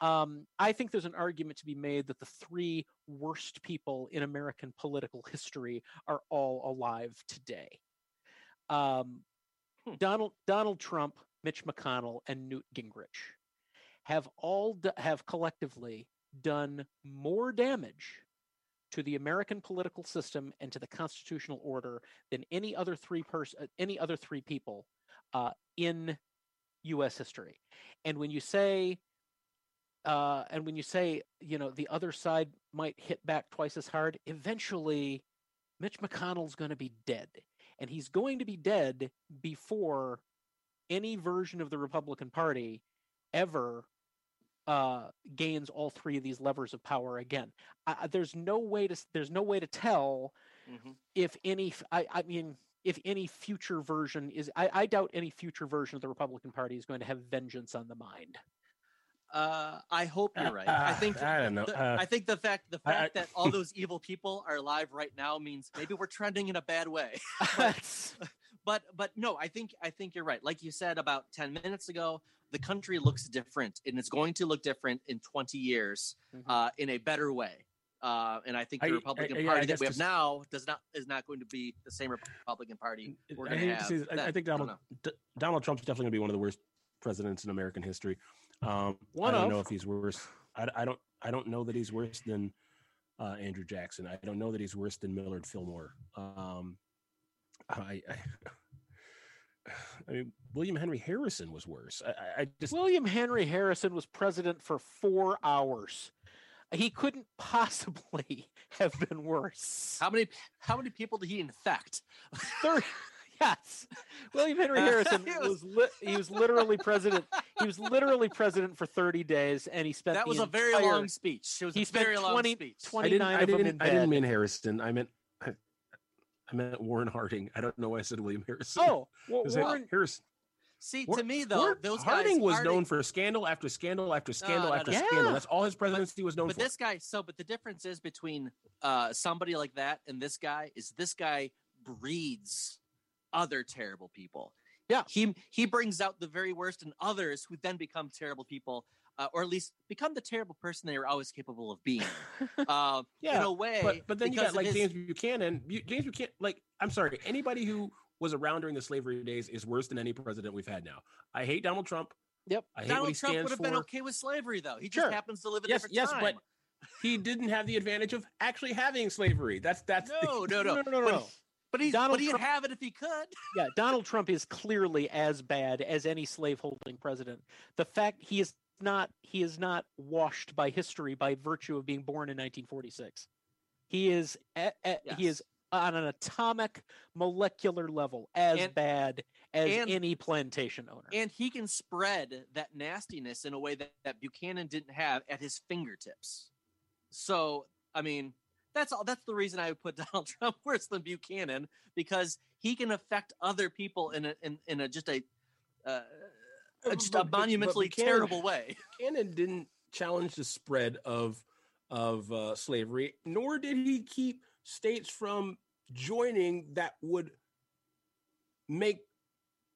Um, I think there's an argument to be made that the three worst people in American political history are all alive today. Um, hmm. Donald Donald Trump, Mitch McConnell, and Newt Gingrich have all d- have collectively done more damage to the American political system and to the constitutional order than any other three person uh, any other three people uh, in U.S. history. And when you say uh, and when you say you know the other side might hit back twice as hard, eventually Mitch McConnell's going to be dead, and he's going to be dead before any version of the Republican Party ever uh, gains all three of these levers of power again. I, there's no way to there's no way to tell mm-hmm. if any. I, I mean, if any future version is, I, I doubt any future version of the Republican Party is going to have vengeance on the mind. Uh, I hope you're right. I think I don't know. The, uh, I think the fact the fact I, that all those evil people are alive right now means maybe we're trending in a bad way. but, but but no, I think I think you're right. Like you said about ten minutes ago, the country looks different and it's going to look different in 20 years mm-hmm. uh, in a better way Uh, and I think the I- Republican I- yeah, I Party that we have now does not is not going to be the same Republican Party we're I going to have. this, I, think Donald. D- Donald Trump's definitely going to be one of the worst presidents in American history. Um, One I don't of. know if he's worse. I, I don't. I don't know that he's worse than uh, Andrew Jackson. I don't know that he's worse than Millard Fillmore. Um, I, I, I mean, William Henry Harrison was worse. I, I- I just William Henry Harrison was president for four hours. He couldn't possibly have been worse. How many how many people did he infect? Thirty. Yes, William Henry Uh, Harrison it was- was li- he was literally president. He was literally president for thirty days, and he spent That the was a very entire- long speech. It was He a spent very long 20 speech. 20 I didn't. 29 I of them didn't. I didn't mean Harrison. I meant. I, meant Warren Harding. I don't know why I said William Harrison. Oh, well, Warren, Harrison? See, War- to me though, Warren those Harding guys, was Harding- known for scandal after scandal after scandal no, after no. scandal. Yeah. That's all his presidency was known But for. this guy, so but the difference is between uh somebody like that and this guy is this guy breeds other terrible people. Yeah. he he brings out the very worst in others, who then become terrible people, uh, or at least become the terrible person they were always capable of being. uh, in a way, but but then you got like his- James Buchanan. Bu- James Buchanan, like I'm sorry, anybody who was around during the slavery days is worse than any president we've had now. I hate Donald Trump. Yep. I hate what he Donald Trump would have for. been okay with slavery, though. He just Sure. happens to live a yes, different yes, time. but he didn't have the advantage of actually having slavery. That's that's the- no, no, no, no, no, no, But, no. but he's Donald but he'd Trump- have it if he could. Yeah, Donald Trump is clearly as bad as any slaveholding president. The fact he is not he is not washed by history by virtue of being born in 1946. He is a, a- he is on an atomic molecular level as And- bad as and- any plantation owner. and he can spread that nastiness in a way that, that Buchanan didn't have at his fingertips. So, I mean, that's all. That's the reason I would put Donald Trump worse than Buchanan because he can affect other people in a in, in a just a uh, But- just a but- monumentally but Buchanan- terrible way. Cannon didn't challenge the spread of of uh, slavery, nor did he keep states from joining that would make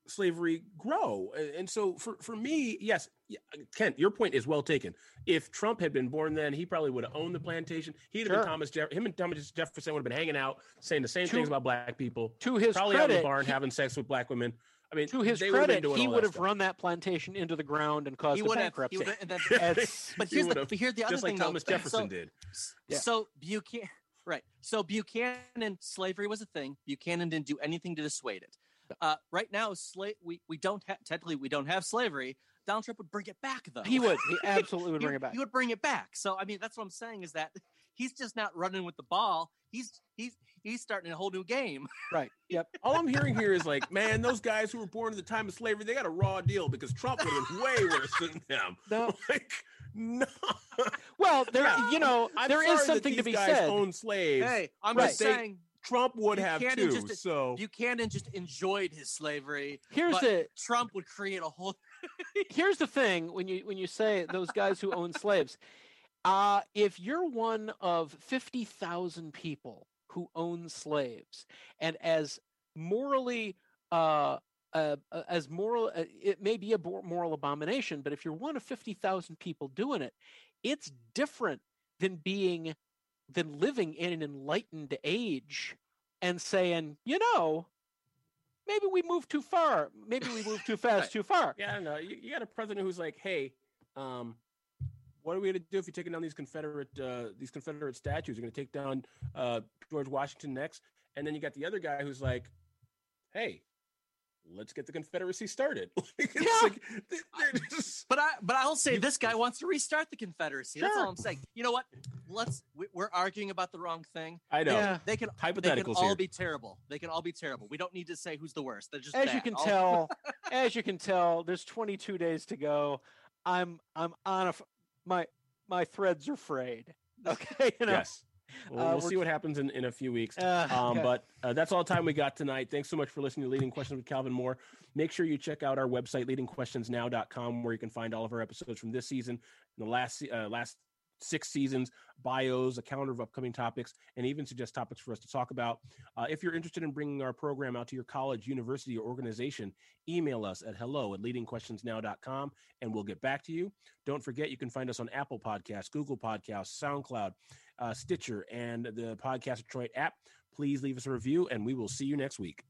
slavery grow. And so, for for me, yes, yeah, Kent, your point is well taken. If Trump had been born then, he probably would have owned the plantation. He'd have Sure. been Thomas Jeff- him and Thomas Jefferson would have been hanging out, saying the same To- things about black people. to his Probably out in the barn he- having sex with black women. I mean, to his they would have been credit, he would have run that plantation into the ground and caused He a would have. He bankruptcy. would have and then, Yes, but here's would the have. but here's the other just like thing. though. Thomas Jefferson So- did. Yeah. So Buchanan, right? So Buchanan, slavery was a thing. Buchanan didn't do anything to dissuade it. Uh, right now, slave we we don't have technically we don't have slavery. Donald Trump would bring it back though. He would. He absolutely would bring it back. He would bring it back. So I mean, that's what I'm saying is that he's just not running with the ball. He's he's he's starting a whole new game. Right. Yep. All I'm hearing here is like, man, those guys who were born at the time of slavery, they got a raw deal because Trump would have way worse than them. No. Like, no. Well, there Yeah. you know I'm there is sorry that something to these be guys said. Own slaves. Hey, I'm Right. just saying Trump would have Buchanan too. just- so Buchanan just enjoyed his slavery. Here's but the Trump would create a whole. here's the thing when you when you say those guys who own slaves uh if you're one of 50,000 people who own slaves and as morally uh uh, uh, as moral, uh, it may be a moral abomination, but if you're one of 50,000 people doing it, it's different than being, than living in an enlightened age and saying, you know, maybe we moved too far. Maybe we moved too fast, too far. yeah, I don't know. You, you got a president who's like, hey, um, what are we going to do if you're taking down these Confederate uh, these Confederate statues? You're going to take down uh, George Washington next, and then you got the other guy who's like, hey, let's get the Confederacy started. Like, it's Yeah. like, they- they're just- But I, but I'll say this guy wants to restart the Confederacy. That's all I'm saying. You know what? Let's. we- We're arguing about the wrong thing. I know. Yeah. They can. They can Hypotheticals all here. be terrible. They can all be terrible. We don't need to say who's the worst. They're just as you can All- tell as you can tell there's 22 days to go i'm i'm on a f- my my threads are frayed okay you know Yes. Well, Uh, we'll see what happens in, in a few weeks. Uh, Um, okay. But uh, that's all the time we got tonight. Thanks so much for listening to Leading Questions with Calvin Moore. Make sure you check out our website, leadingquestionsnow.com, where you can find all of our episodes from this season and the last uh, last six seasons, bios, a calendar of upcoming topics, and even suggest topics for us to talk about. Uh, if you're interested in bringing our program out to your college, university, or organization, email us at hello at leadingquestionsnow.com and we'll get back to you. Don't forget, you can find us on Apple Podcasts, Google Podcasts, SoundCloud, uh, Stitcher, and the Podcast Detroit app. Please leave us a review, and we will see you next week.